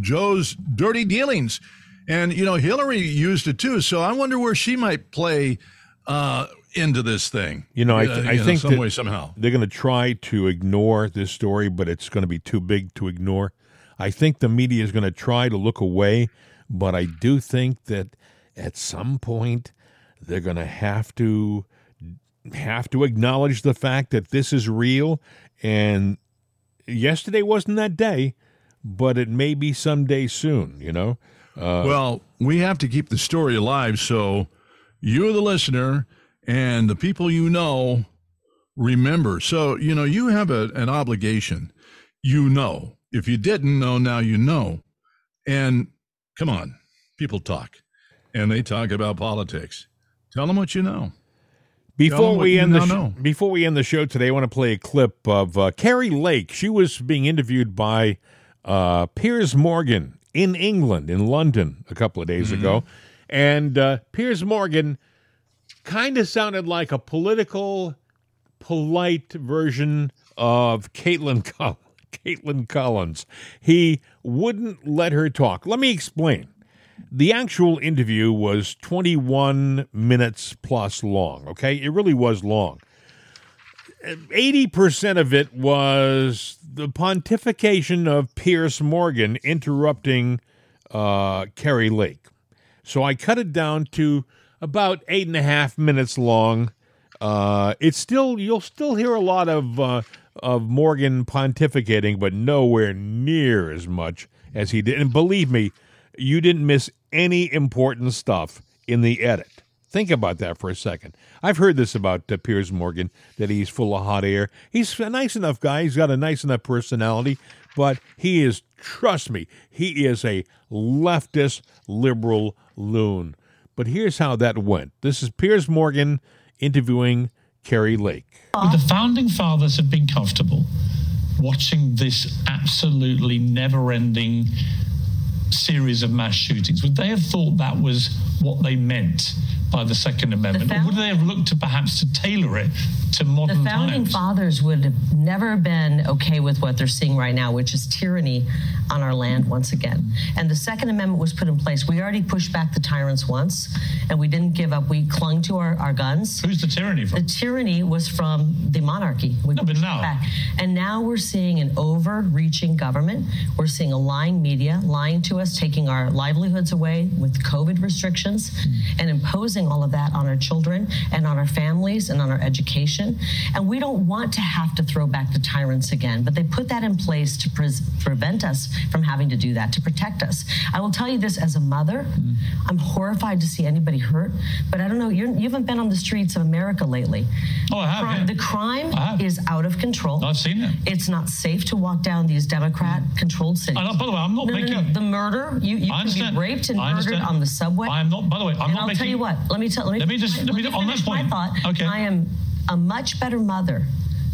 Joe's dirty dealings. And, you know, Hillary used it too. So I wonder where she might play uh, into this thing. You know, I, Uh, th- I you know, think some way, somehow. they're going to try to ignore this story, but it's going to be too big to ignore. I think the media is going to try to look away, but I do think that at some point they're going to have to have to acknowledge the fact that this is real and yesterday wasn't that day, but it may be someday soon, you know. Uh, well, we have to keep the story alive. So you, the listener, and the people you know, remember. So, you know, you have a, an obligation. You know. If you didn't know, now you know. And come on, people talk and they talk about politics. Tell them what you know. Before Tell 'em what we end the sh- before we end the show today, I want to play a clip of uh, Kari Lake. She was being interviewed by uh, Piers Morgan in England, in London, a couple of days Mm-hmm. ago, and uh, Piers Morgan kind of sounded like a political, polite version of Kaitlan *laughs* Collins. Kaitlan Collins. He wouldn't let her talk. Let me explain. The actual interview was 21 minutes plus long, okay? It really was long. 80% of it was the pontification of Piers Morgan interrupting uh, Lake. So I cut it down to about eight and a half minutes long. Uh, it's still you'll still hear a lot of uh, of Morgan pontificating, but nowhere near as much as he did. And believe me, you didn't miss any important stuff in the edit. Think about that for a second. I've heard this about uh, Piers Morgan that he's full of hot air. He's a nice enough guy. He's got a nice enough personality, but he is, trust me, he is a leftist liberal loon. But here's how that went. This is Piers Morgan interviewing Kari Lake. The founding fathers have been comfortable watching this absolutely never ending series of mass shootings? Would they have thought that was what they meant by the Second Amendment? The or would they have looked to perhaps to tailor it to modern times? The founding times? fathers would have never been okay with what they're seeing right now, which is tyranny on our land once again. And the Second Amendment was put in place. We already pushed back the tyrants once, and we didn't give up. We clung to our, our guns. Who's the tyranny from? The tyranny was from the monarchy. We No, but now- back. And now we're seeing an overreaching government. We're seeing a lying media lying to us, taking our livelihoods away with COVID restrictions and imposing all of that on our children and on our families and on our education. And we don't want to have to throw back the tyrants again, but they put that in place to pres prevent us from having to do that, to protect us. I will tell you this as a mother, I'm horrified to see anybody hurt, but I don't know, you're, you haven't been on the streets of America lately. Oh, I have, Cri- yeah. The crime have. is out of control. I've seen it. It's not safe to walk down these Democrat-controlled cities. And, uh, by the way, I'm not no, making- no. The murder, you, you I can be raped and murdered on the subway. I am not. By the way, I'm and not I'll making. tell you what. Let me tell. Let me, Let me just- let me- on that finish my point. thought. Okay. I am a much better mother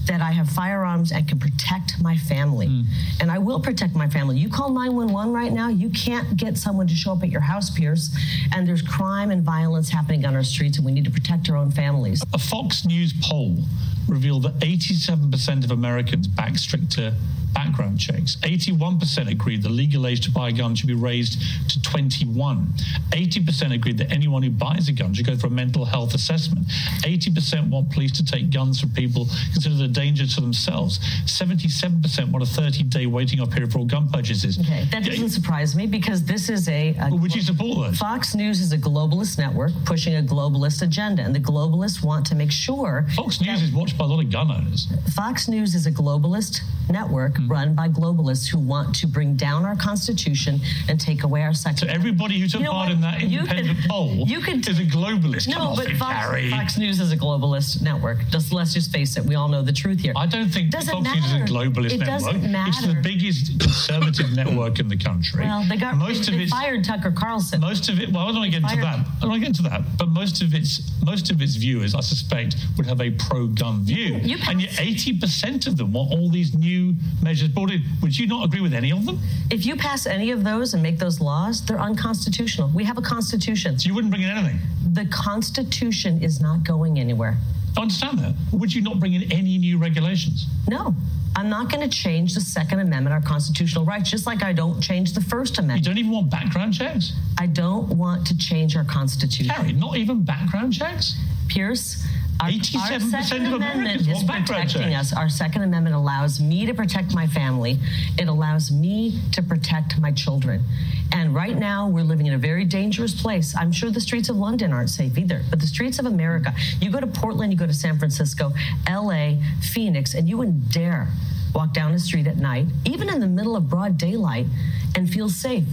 that I have firearms and can protect my family. Hmm. And I will protect my family. You call 911 right now, you can't get someone to show up at your house, Piers. And there's crime and violence happening on our streets, and we need to protect our own families. A Fox News poll revealed that 87% of Americans back stricter background checks. 81% agreed the legal age to buy a gun should be raised to 21. 80% agreed that anyone who buys a gun should go for a mental health assessment. 80% want police to take guns from people considered a danger to themselves. 77% want a 30 day waiting off period for all gun purchases. Okay, that doesn't surprise me because this is a. a Would you support those? Fox News is a globalist network pushing a globalist agenda, and the globalists want to make sure. Fox News is watched by a lot of gun owners. Fox News is a globalist network. Run by globalists who want to bring down our Constitution and take away our second. So everybody who took You know part what? in that You independent could- *laughs* poll you could- is a globalist. No, off but it, Fox. Fox News is a globalist network. Just let's just face it. We all know the truth here. I don't think Doesn't Fox News is a matter. globalist It network. doesn't matter. It's the biggest conservative *laughs* network in the country. Well, they got most they, of they its fired Tucker Carlson. most of it. Well, I don't want to get into that. I don't want to get into that. But most of its most of its viewers, I suspect, would have a pro-gun view. You and yet, eighty percent of them want all these new measures in. Would you not agree with any of them? If you pass any of those and make those laws, they're unconstitutional. We have a constitution. So you wouldn't bring in anything. The Constitution is not going anywhere. I understand that. Would you not bring in any new regulations? No, I'm not going to change the Second Amendment, our constitutional rights, just like I don't change the First Amendment. You don't even want background checks, I don't want to change our Constitution. Harry. Not even background checks. Piers, our, our 87% Second of Amendment Americans is protecting us. Our Second Amendment allows me to protect my family. It allows me to protect my children. And right now, we're living in a very dangerous place. I'm sure the streets of London aren't safe either, but the streets of America, you go to Portland, you go to San Francisco, LA, Phoenix, and you wouldn't dare walk down the street at night, even in the middle of broad daylight, and feel safe.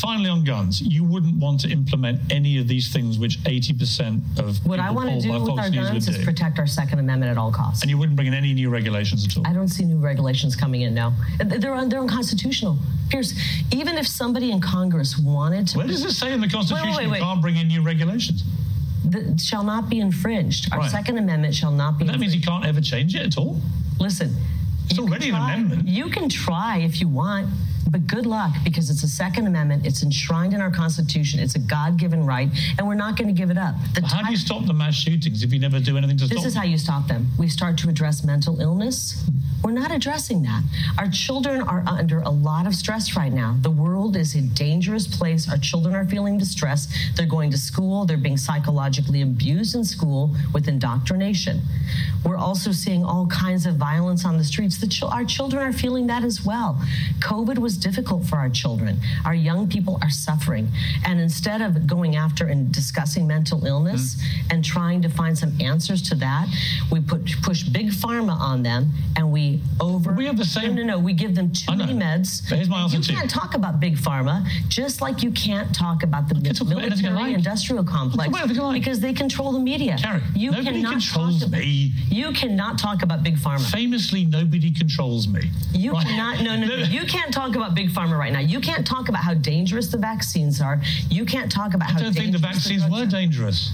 Finally, on guns, you wouldn't want to implement any of these things which 80% of What I want to do with Fox our News guns is do. protect our Second Amendment at all costs. And you wouldn't bring in any new regulations at all. I don't see new regulations coming in now. They're, un- they're unconstitutional. Piers, even if somebody in Congress wanted to, Where does it say in the Constitution wait, you wait. can't bring in new regulations? that shall not be infringed. Our Right. Second Amendment shall not be That means you can't ever change it at all. Listen, It's already an amendment. You can try if you want, but good luck because it's a Second Amendment. It's enshrined in our Constitution. It's a God given right, and we're not going to give it up. The How do you stop the mass shootings if you never do anything to stop This is how you stop them. We start to address mental illness. We're not addressing that. Our children are under a lot of stress right now. The world is a dangerous place. Our children are feeling distress. They're going to school. They're being psychologically abused in school with indoctrination. We're also seeing all kinds of violence on the streets. The chil- our children are feeling that as well. COVID was difficult for our children. Our young people are suffering. And instead of going after and discussing mental illness mm-hmm. and trying to find some answers to that, we put push big pharma on them and we over. We have the same. No, no, no. We give them too many meds. But here's my answer you can't talk about big pharma, just like you can't talk about the military like. industrial complex about anything I like. because they control the media. Kari, you nobody cannot controls about, me. You cannot talk about big pharma. Famously, nobody controls me. You Right? cannot. No, no, no. *laughs* You can't talk about big pharma right now. You can't talk about how dangerous the vaccines are. You can't talk about I how don't think the vaccines drugs were dangerous.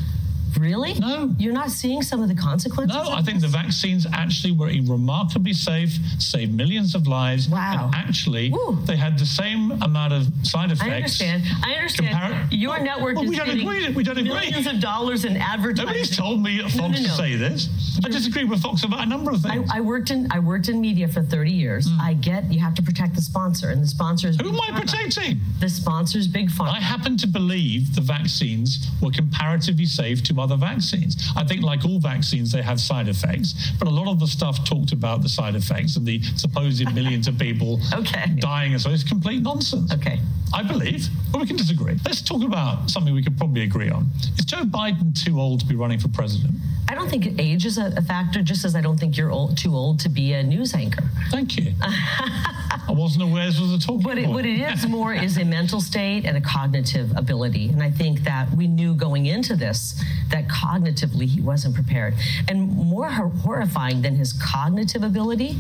Really? No. You're not seeing some of the consequences. No, I think the vaccines actually were remarkably safe, saved millions of lives. Wow. And actually, Woo. they had the same amount of side effects. I understand. I understand. Compar- Your Well, network well, is we don't agree. We don't agree. millions of dollars in advertising. Nobody's told me at Fox no, no. to say this. I disagree with Fox about a number of things. I worked in I worked in media for 30 years. Hmm. I get you have to protect the sponsor, and the sponsor is. Who am I Pharma. protecting? The sponsor's big pharma. I happen to believe the vaccines were comparatively safe to other vaccines. I think, like all vaccines, they have side effects, but a lot of the stuff talked about the side effects and the supposed *laughs* millions of people Okay. dying and so it's complete nonsense. Okay. I believe, but we can disagree. Let's talk about something we could probably agree on. Is Joe Biden too old to be running for president? I don't think age is a, factor, just as I don't think you're old, too old to be a news anchor. Thank you. *laughs* I wasn't aware this was a talking What it, what it is more is a mental state and a cognitive ability. And I think that we knew going into this that cognitively he wasn't prepared. And more horrifying than his cognitive ability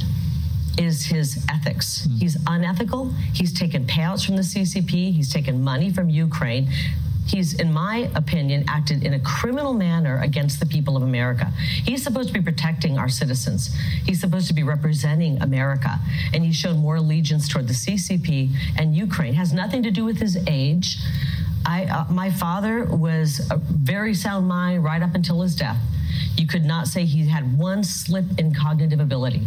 is his ethics. He's unethical. He's taken payouts from the CCP. He's taken money from Ukraine. He's, in my opinion, acted in a criminal manner against the people of America. He's supposed to be protecting our citizens. He's supposed to be representing America. And he's shown more allegiance toward the CCP and Ukraine. Has nothing to do with his age. I, uh, my father was a very sound mind right up until his death. You could not say he had one slip in cognitive ability.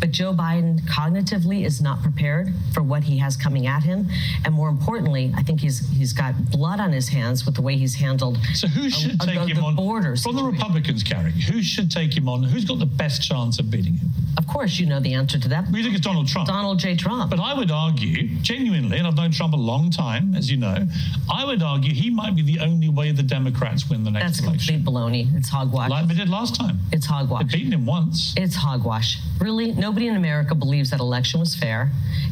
But Joe Biden cognitively is not prepared for what he has coming at him. And more importantly, I think he's he's got blood on his hands with the way he's handled So who should uh, take the, him the on? border From the. Republicans, Kari, who should take him on? Who's got the best chance of beating him? Of course, you know the answer to that. We think it's Donald Trump. Donald J. Trump. But I would argue, genuinely, and I've known Trump a long time, as you know, I would argue he might be the only way the Democrats win the next election. That's complete baloney. It's hogwash. Like did last time. It's hogwash. They've beaten him once. It's hogwash. Really, nobody in America believes that election was fair.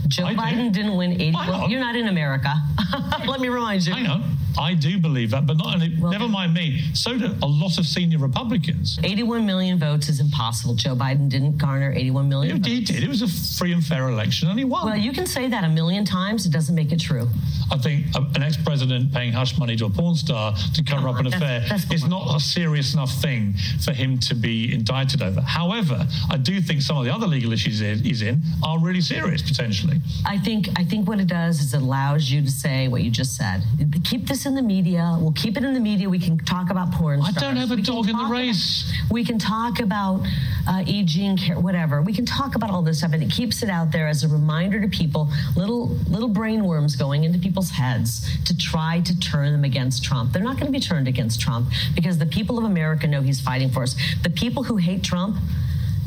Joe I do. Biden didn't win 80. Hang on. You're not in America. *laughs* Let me remind you. I on. I do believe that, but not only, Well- never mind me, so do a lot of senior Republicans. 81 million votes is impossible. Joe Biden didn't garner 81 million. He votes. did. It was a free and fair election, and he won. Well, you can say that a million times. It doesn't make it true. I think an ex-president paying hush money to a porn star to cover up an That's- affair that's is not a serious enough thing for him to be indicted over. However, I do think some of the other legal issues he's in are really serious potentially. I think I think what it does is it allows you to say what you just said. Keep this in the media. We'll keep it in the media. We can talk about porn. I stars. don't have a We dog in the race. about- we can talk about uh, E. Jean Care, whatever. We can talk about all this stuff, and it keeps it out there as a reminder to people, little little brain worms going into people's heads to try to turn them against Trump. They're not going to be turned against Trump because the people of America know he's fighting for us. The people who hate Trump.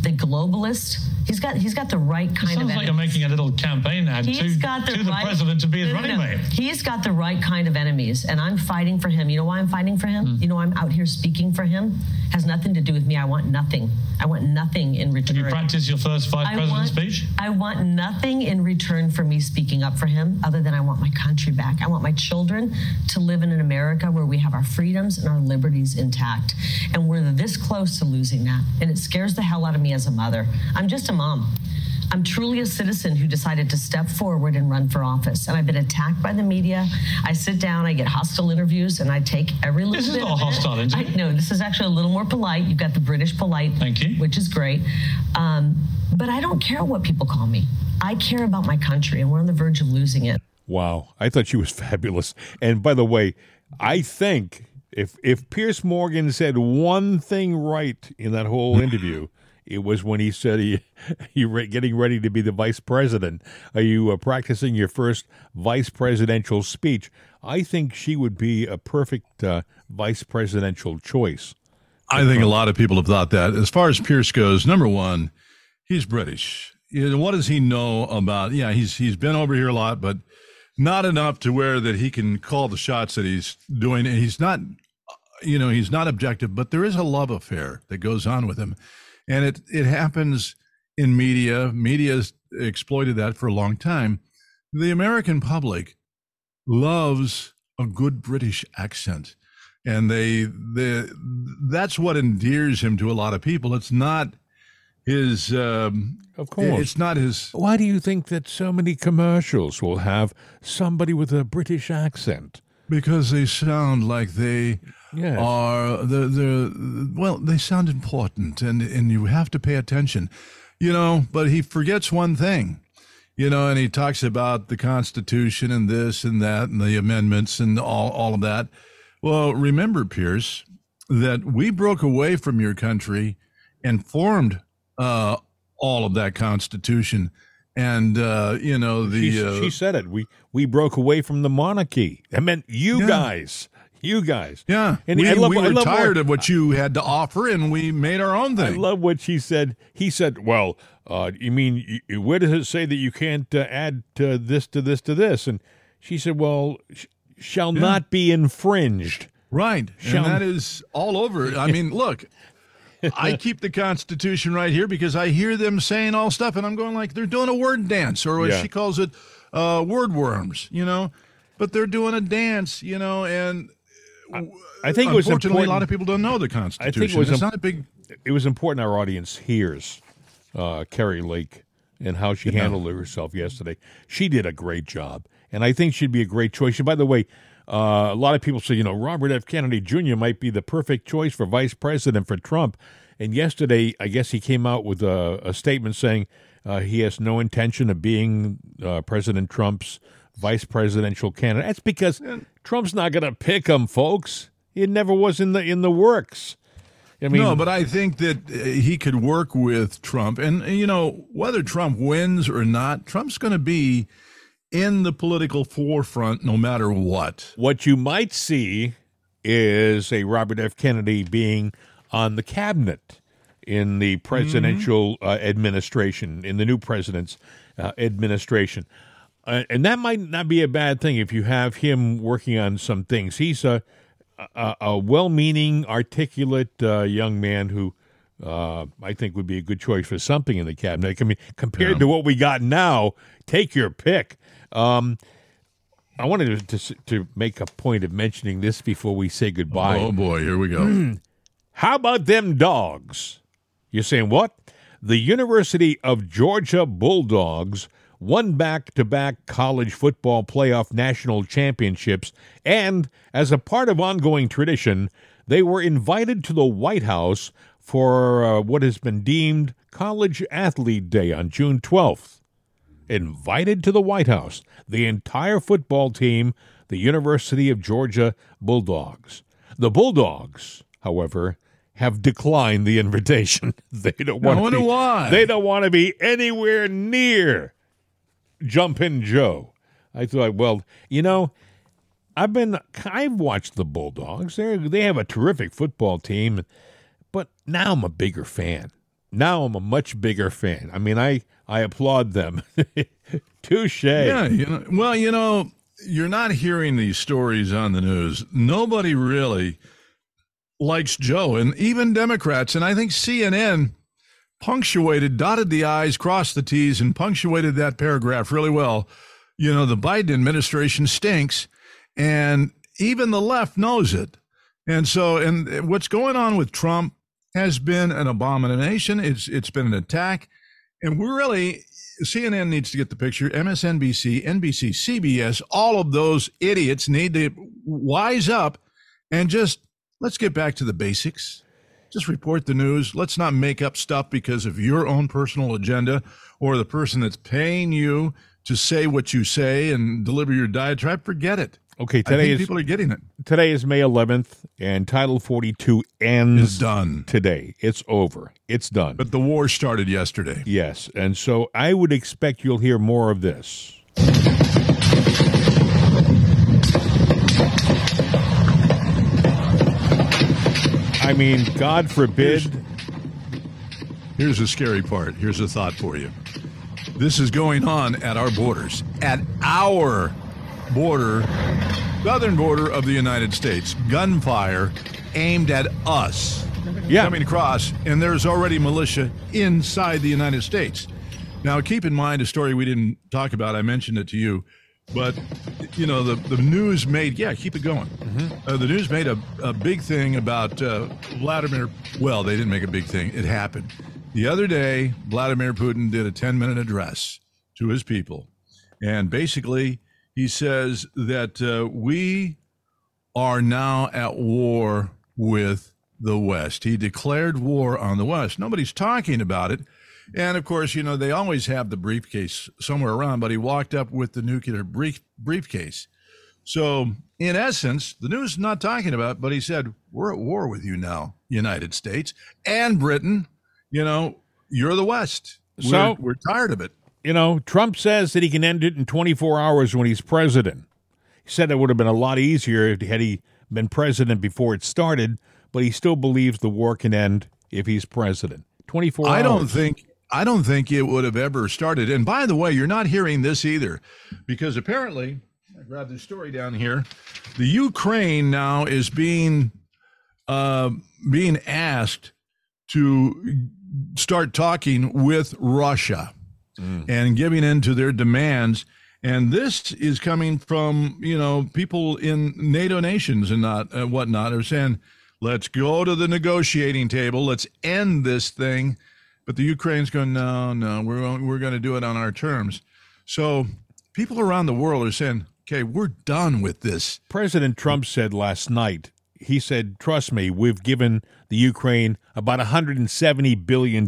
The globalist, he's got he's got the right kind sounds of like you're enemies. making a little campaign ad He's to, got the to the president to be his No, running no. mate. He's got the right kind of enemies, and I'm fighting for him. You know why I'm fighting for him? Hmm. You know I'm out here speaking for him. Has nothing to do with me. I want nothing. I want nothing in return. Have you practiced your first vice president speech? I want nothing in return for me speaking up for him other than I want my country back. I want my children to live in an America where we have our freedoms and our liberties intact. And we're this close to losing that. And it scares the hell out of me as a mother. I'm just a mom. I'm truly a citizen who decided to step forward and run for office. And I've been attacked by the media. I sit down, I get hostile interviews, and I take every little This is bit not of a hostile it. I, no, this is actually a little more polite. You've got the British polite, Thank you. which is great. Um, but I don't care what people call me. I care about my country, and we're on the verge of losing it. Wow, I thought she was *laughs* fabulous. And by the way, I think if if Piers Morgan said one thing right in that whole interview, it was when he said he *laughs* you re- getting ready to be the vice president. Are you uh, practicing your first vice presidential speech? I think she would be a perfect uh, vice presidential choice. I think a lot of people have thought that. As far as Piers goes, number one, he's British. What does he know about? Yeah, he's he's been over here a lot, but not enough to where that he can call the shots that he's doing. He's not, you know, he's not objective, but there is a love affair that goes on with him, and it it happens in media. Media's exploited that for a long time. The American public loves a good British accent. And they, they that's what endears him to a lot of people. It's not his, um, Of course. it's not his. Why do you think that so many commercials will have somebody with a British accent? Because they sound like they Yes. are the the well, they sound important, and and you have to pay attention, you know. But he forgets one thing, you know, and he talks about the Constitution and this and that and the amendments and all all of that. Well, remember, Piers, that we broke away from your country and formed uh, all of that Constitution, and uh, you know the she, uh, she said it. We we broke away from the monarchy. That meant you Yeah. guys. You guys. yeah, And we, I love- we were tired what- of what you had to offer, and we made our own thing. I love what she said. He said, "Well, uh, you mean you, where does it say that you can't uh, add to this to this to this?" And she said, "Well, sh- shall not be infringed." Right. Shall- and that is all over. I mean, *laughs* look, I keep the Constitution right here because I hear them saying all stuff, and I'm going like they're doing a word dance, or as Yeah. she calls it, uh, word worms, you know. But they're doing a dance, you know, and I think it was unfortunately a lot of people don't know the Constitution. I was it's im- not a big. it was important our audience hears uh, Kari Lake and how she handled herself yesterday. She did a great job, and I think she'd be a great choice. And by the way, uh, a lot of people say, you know, Robert F. Kennedy Jr. might be the perfect choice for vice president for Trump. And yesterday, I guess he came out with a, a statement saying uh, he has no intention of being uh, President Trump's vice presidential candidate. That's because Trump's not going to pick him, folks. It never was in the in the works. I mean, no, but I think that uh, he could work with Trump. And, uh, you know, whether Trump wins or not, Trump's going to be in the political forefront no matter what. What you might see is a Robert F. Kennedy being on the cabinet in the presidential uh, administration, in the new president's uh, administration. Uh, and that might not be a bad thing if you have him working on some things. He's a, a, a well meaning, articulate uh, young man who. Uh, I think would be a good choice for something in the cabinet. I mean, compared to what we got now, take your pick. Um, I wanted to, to to make a point of mentioning this before we say goodbye. Oh, boy, here we go. *clears throat* How about them dogs? You're saying what? The University of Georgia Bulldogs won back to back college football playoff national championships, and as a part of ongoing tradition, they were invited to the White House for uh, what has been deemed College Athlete Day on June 12th invited to the White House the entire football team, the University of Georgia Bulldogs. The Bulldogs, however, have declined the invitation. *laughs* they don't want I wonder to be, why. They don't want to be anywhere near Jumpin' Joe. I thought, well, you know, I've been I've watched the Bulldogs. They they have a terrific football team, but now I'm a bigger fan. Now I'm a much bigger fan. I mean, I I applaud them. *laughs* Touche. Yeah, you know, well, you know, you're not hearing these stories on the news. Nobody really likes Joe, and even Democrats, and I think CNN punctuated, dotted the I's, crossed the T's, and punctuated that paragraph really well. You know, the Biden administration stinks, and even the left knows it. And so, and what's going on with Trump has been an abomination. It's it's been an attack, and we're really CNN needs to get the picture. MSNBC, NBC, CBS, all of those idiots need to wise up and just let's get back to the basics. Just report the news. Let's not make up stuff because of your own personal agenda or the person that's paying you to say what you say and deliver your diatribe. Forget it. Okay, today is people are getting it. today is May 11th, and Title 42 ends It's done. today. It's over. It's done. But the war started yesterday. yes, and so I would expect you'll hear more of this. I mean, God forbid. Here's the scary part. Here's a thought for you. This is going on at our borders, at our border, southern border of the United States. Gunfire aimed at us. Yeah. coming across, and there's already militia inside the United States. Now, keep in mind a story we didn't talk about. I mentioned it to you, but you know the the news made yeah keep it going. Uh, the news made a, a big thing about uh, Vladimir. Well, they didn't make a big thing. It happened the other day. Vladimir Putin did a 10 minute address to his people, and basically he says that uh, we are now at war with the West. He declared war on the West. Nobody's talking about it. And of course, you know, they always have the briefcase somewhere around, but he walked up with the nuclear brief, briefcase. So, in essence, the news is not talking about, it, but he said, We're at war with you now, United States and Britain. You know, you're the West. We're, So- we're tired of it. You know, Trump says that he can end it in 24 hours when he's president. He said it would have been a lot easier had he been president before it started, but he still believes the war can end if he's president. 24 I hours. don't think I don't think it would have ever started. And by the way, you're not hearing this either, because apparently, I grabbed this story down here. The Ukraine now is being uh, being asked to start talking with Russia and giving in to their demands. And this is coming from you know people in NATO nations and not uh, whatnot are saying, let's go to the negotiating table, let's end this thing. But the Ukraine's going, no, no, we're we're going to do it on our terms. So people around the world are saying, okay, we're done with this. President Trump said last night, he said, trust me, we've given the Ukraine about $170 billion.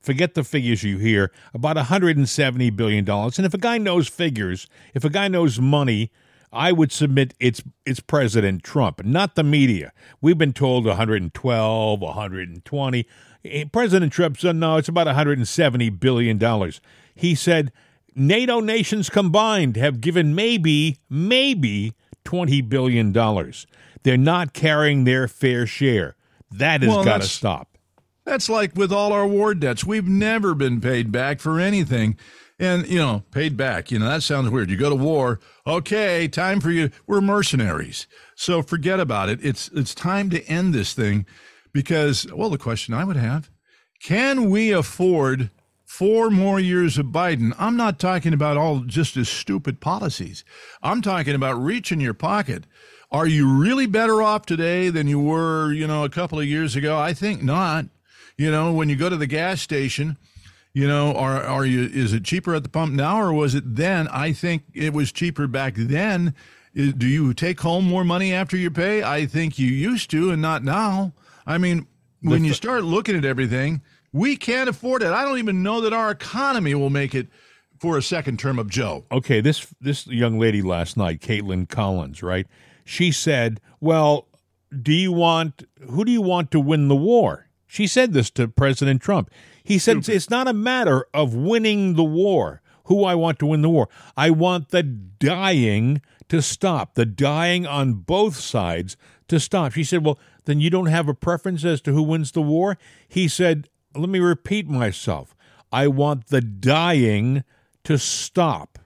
Forget the figures you hear, about $170 billion. And if a guy knows figures, if a guy knows money, I would submit it's it's President Trump, not the media. We've been told 112, 120. Eh, President Trump said no, it's about 170 billion dollars. He said NATO nations combined have given maybe maybe 20 billion dollars. They're not carrying their fair share. That has Well, got to stop. That's like with all our war debts. We've never been paid back for anything. And, you know, paid back, you know, that sounds weird. You go to war, okay, time for you. We're mercenaries. So forget about it. It's it's time to end this thing because well, the question I would have, can we afford four more years of Biden? I'm not talking about all just his stupid policies. I'm talking about reaching your pocket. Are you really better off today than you were, you know, a couple of years ago? I think not. You know, when you go to the gas station, you know, are are you is it cheaper at the pump now or was it then? I think it was cheaper back then. Is- Do you take home more money after you pay? I think you used to and not now. I mean, when you start looking at everything, we can't afford it. I don't even know that our economy will make it for a second term of Joe. okay, this this young lady last night, Kaitlan Collins, right? She said, "Well, do you want who do you want to win the war?" She said this to President Trump. He said, "It's not a matter of winning the war. Who I want to win the war. I want the dying to stop. The dying on both sides to stop." She said, "Well, then you don't have a preference as to who wins the war?" He said, "Let me repeat myself. I want the dying to stop."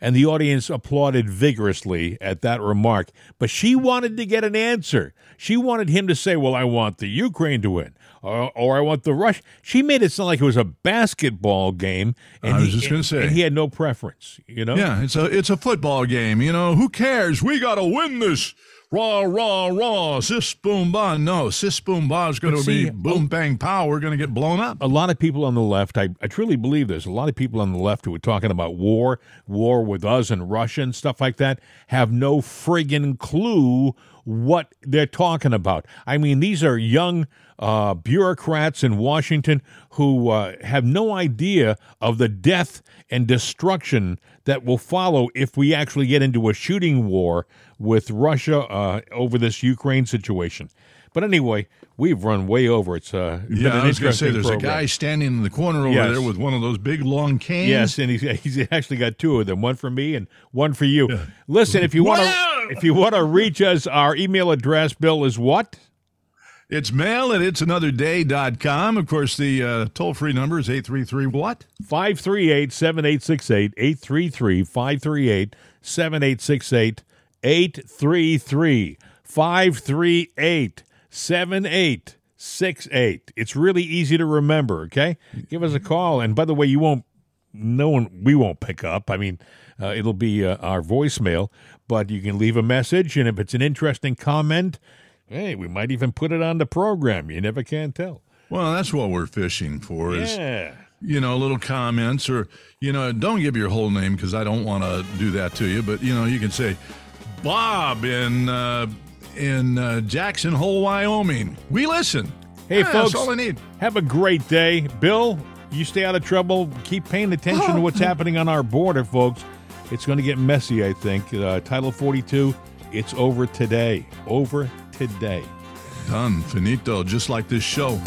And the audience applauded vigorously at that remark. But she wanted to get an answer. She wanted him to say, Well, I want the Ukraine to win, or, or I want the Rush. She made it sound like it was a basketball game. And I was he- just gonna say. and he had no preference, you know? Yeah, it's a it's a football game. You know, who cares? We got to win this. Raw, raw, raw. Sis, boom, ba. No, sis, boom, ba is going to be boom, oh, bang, pow. We're going to get blown up. a lot of people on the left, I, I truly believe this, a lot of people on the left who are talking about war, war with us and Russia and stuff like that, have no friggin' clue what they're talking about. I mean, these are young uh, bureaucrats in Washington who uh, have no idea of the death and destruction that will follow if we actually get into a shooting war with Russia uh, over this Ukraine situation. But anyway, we've run way over. It's uh, Yeah, I was going to say there's program. a guy standing in the corner over Yes. there with one of those big long canes. Yes, and he's, he's actually got two of them, one for me and one for you. Listen, if you want to if you want to reach us, our email address, Bill, is what? It's mail at it'sanotherday.com. Of course, the uh, toll free number is 833 what? 538 7868 833 538 7868 833 538 888 It's really easy to remember, okay? Give us a call. And by the way, you won't, no one, we won't pick up. I mean, uh, it'll be uh, our voicemail, but you can leave a message. And if it's an interesting comment, hey, we might even put it on the program. You never can tell. Well, that's what we're fishing for is, Yeah. you know, little comments or, you know, don't give your whole name because I don't want to do that to you. But, you know, you can say, Bob in, uh, in uh, Jackson Hole, Wyoming. We listen. Hey, Yeah, folks, That's all I need. have a great day. Bill, you stay out of trouble. Keep paying attention to what's *laughs* happening on our border, folks. It's going to get messy, I think. Uh, Title 42, it's over today. Over today. Done. Finito. Just like this show.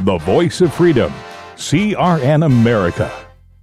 The voice of freedom. CRN America.